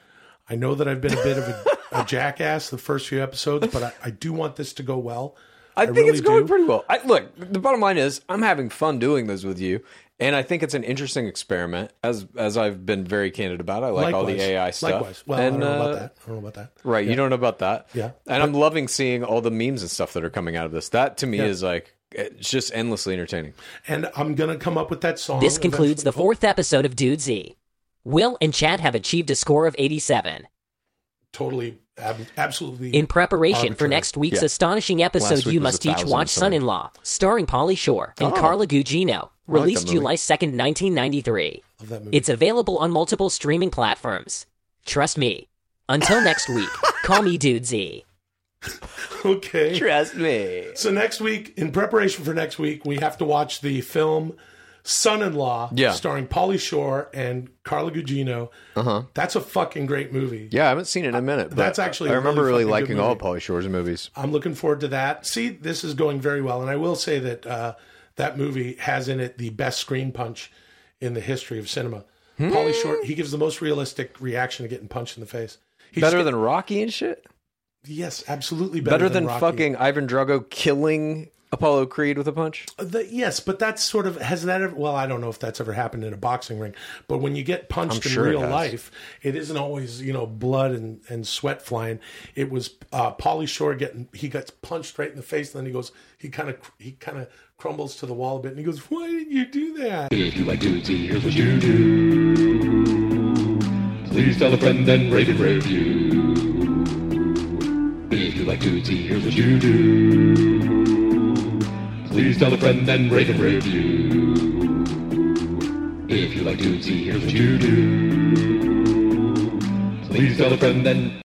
Speaker 1: I know that I've been a bit of a, a jackass the first few episodes, but I, I do want this to go well.
Speaker 2: I, think
Speaker 1: really
Speaker 2: it's going
Speaker 1: do.
Speaker 2: pretty well. I, look, the bottom line is I'm having fun doing this with you, and I think it's an interesting experiment. As as I've been very candid about, I like all the AI stuff.
Speaker 1: Likewise. Well,
Speaker 2: and,
Speaker 1: I don't know
Speaker 2: uh,
Speaker 1: about that. I don't know about that.
Speaker 2: Right, you don't know about that.
Speaker 1: Yeah.
Speaker 2: and I'm loving seeing all the memes and stuff that are coming out of this. That to me
Speaker 1: Yeah.
Speaker 2: is like it's just endlessly entertaining.
Speaker 1: And I'm gonna come up with that song.
Speaker 5: This concludes the fourth episode of Dudesy. Will and Chad have achieved a score of 87.
Speaker 1: Totally, ab- absolutely.
Speaker 5: In preparation for next week's
Speaker 2: Yeah.
Speaker 5: astonishing episode,
Speaker 2: week
Speaker 5: you must each watch. Son in Law, starring Pauly Shore and
Speaker 2: Oh.
Speaker 5: Carla Gugino, released
Speaker 2: that movie.
Speaker 5: July 2nd, 1993.
Speaker 1: Love that movie.
Speaker 5: It's available on multiple streaming platforms. Trust me. Until next week, call me Dudesy.
Speaker 1: okay.
Speaker 2: Trust me.
Speaker 1: So next week, in preparation for next week, we have to watch the film "Son-in-Law,"
Speaker 2: Yeah.
Speaker 1: starring Pauly Shore and Carla Gugino.
Speaker 2: Uh huh.
Speaker 1: That's a fucking great movie.
Speaker 2: Yeah, I haven't seen it in a minute. But
Speaker 1: That's actually
Speaker 2: I
Speaker 1: a
Speaker 2: remember
Speaker 1: really
Speaker 2: really,
Speaker 1: fucking good
Speaker 2: liking all
Speaker 1: movie.
Speaker 2: of Pauly Shore's movies.
Speaker 1: I'm looking forward to that. See, this is going very well, and I will say that uh, that movie has in it the best screen punch in the history of cinema.
Speaker 2: Hmm.
Speaker 1: Pauly Shore, he gives the most realistic reaction to getting punched in the face. He
Speaker 2: Better than Rocky and shit.
Speaker 1: yes, absolutely better,
Speaker 2: Better, than,
Speaker 1: Rocky.
Speaker 2: fucking Ivan Drago killing Apollo Creed with a punch.
Speaker 1: The, yes, but that's sort of has that ever? Well, I don't know if that's ever happened in a boxing ring, but when you get punched
Speaker 2: I'm
Speaker 1: in
Speaker 2: sure
Speaker 1: real
Speaker 2: has.
Speaker 1: life, it isn't always you know blood and, and sweat flying. It was uh, Pauly Shore getting he gets punched right in the face, and then he goes he kind of he kind of crumbles to the wall a bit, and he goes, "Why did you do that?"
Speaker 8: If you like Dudesy, here's what you do. Please tell a friend and rate and review. If you like here's what you do. Please tell a friend rate and review. If you like Dudesy, here's what you do. Please tell a friend and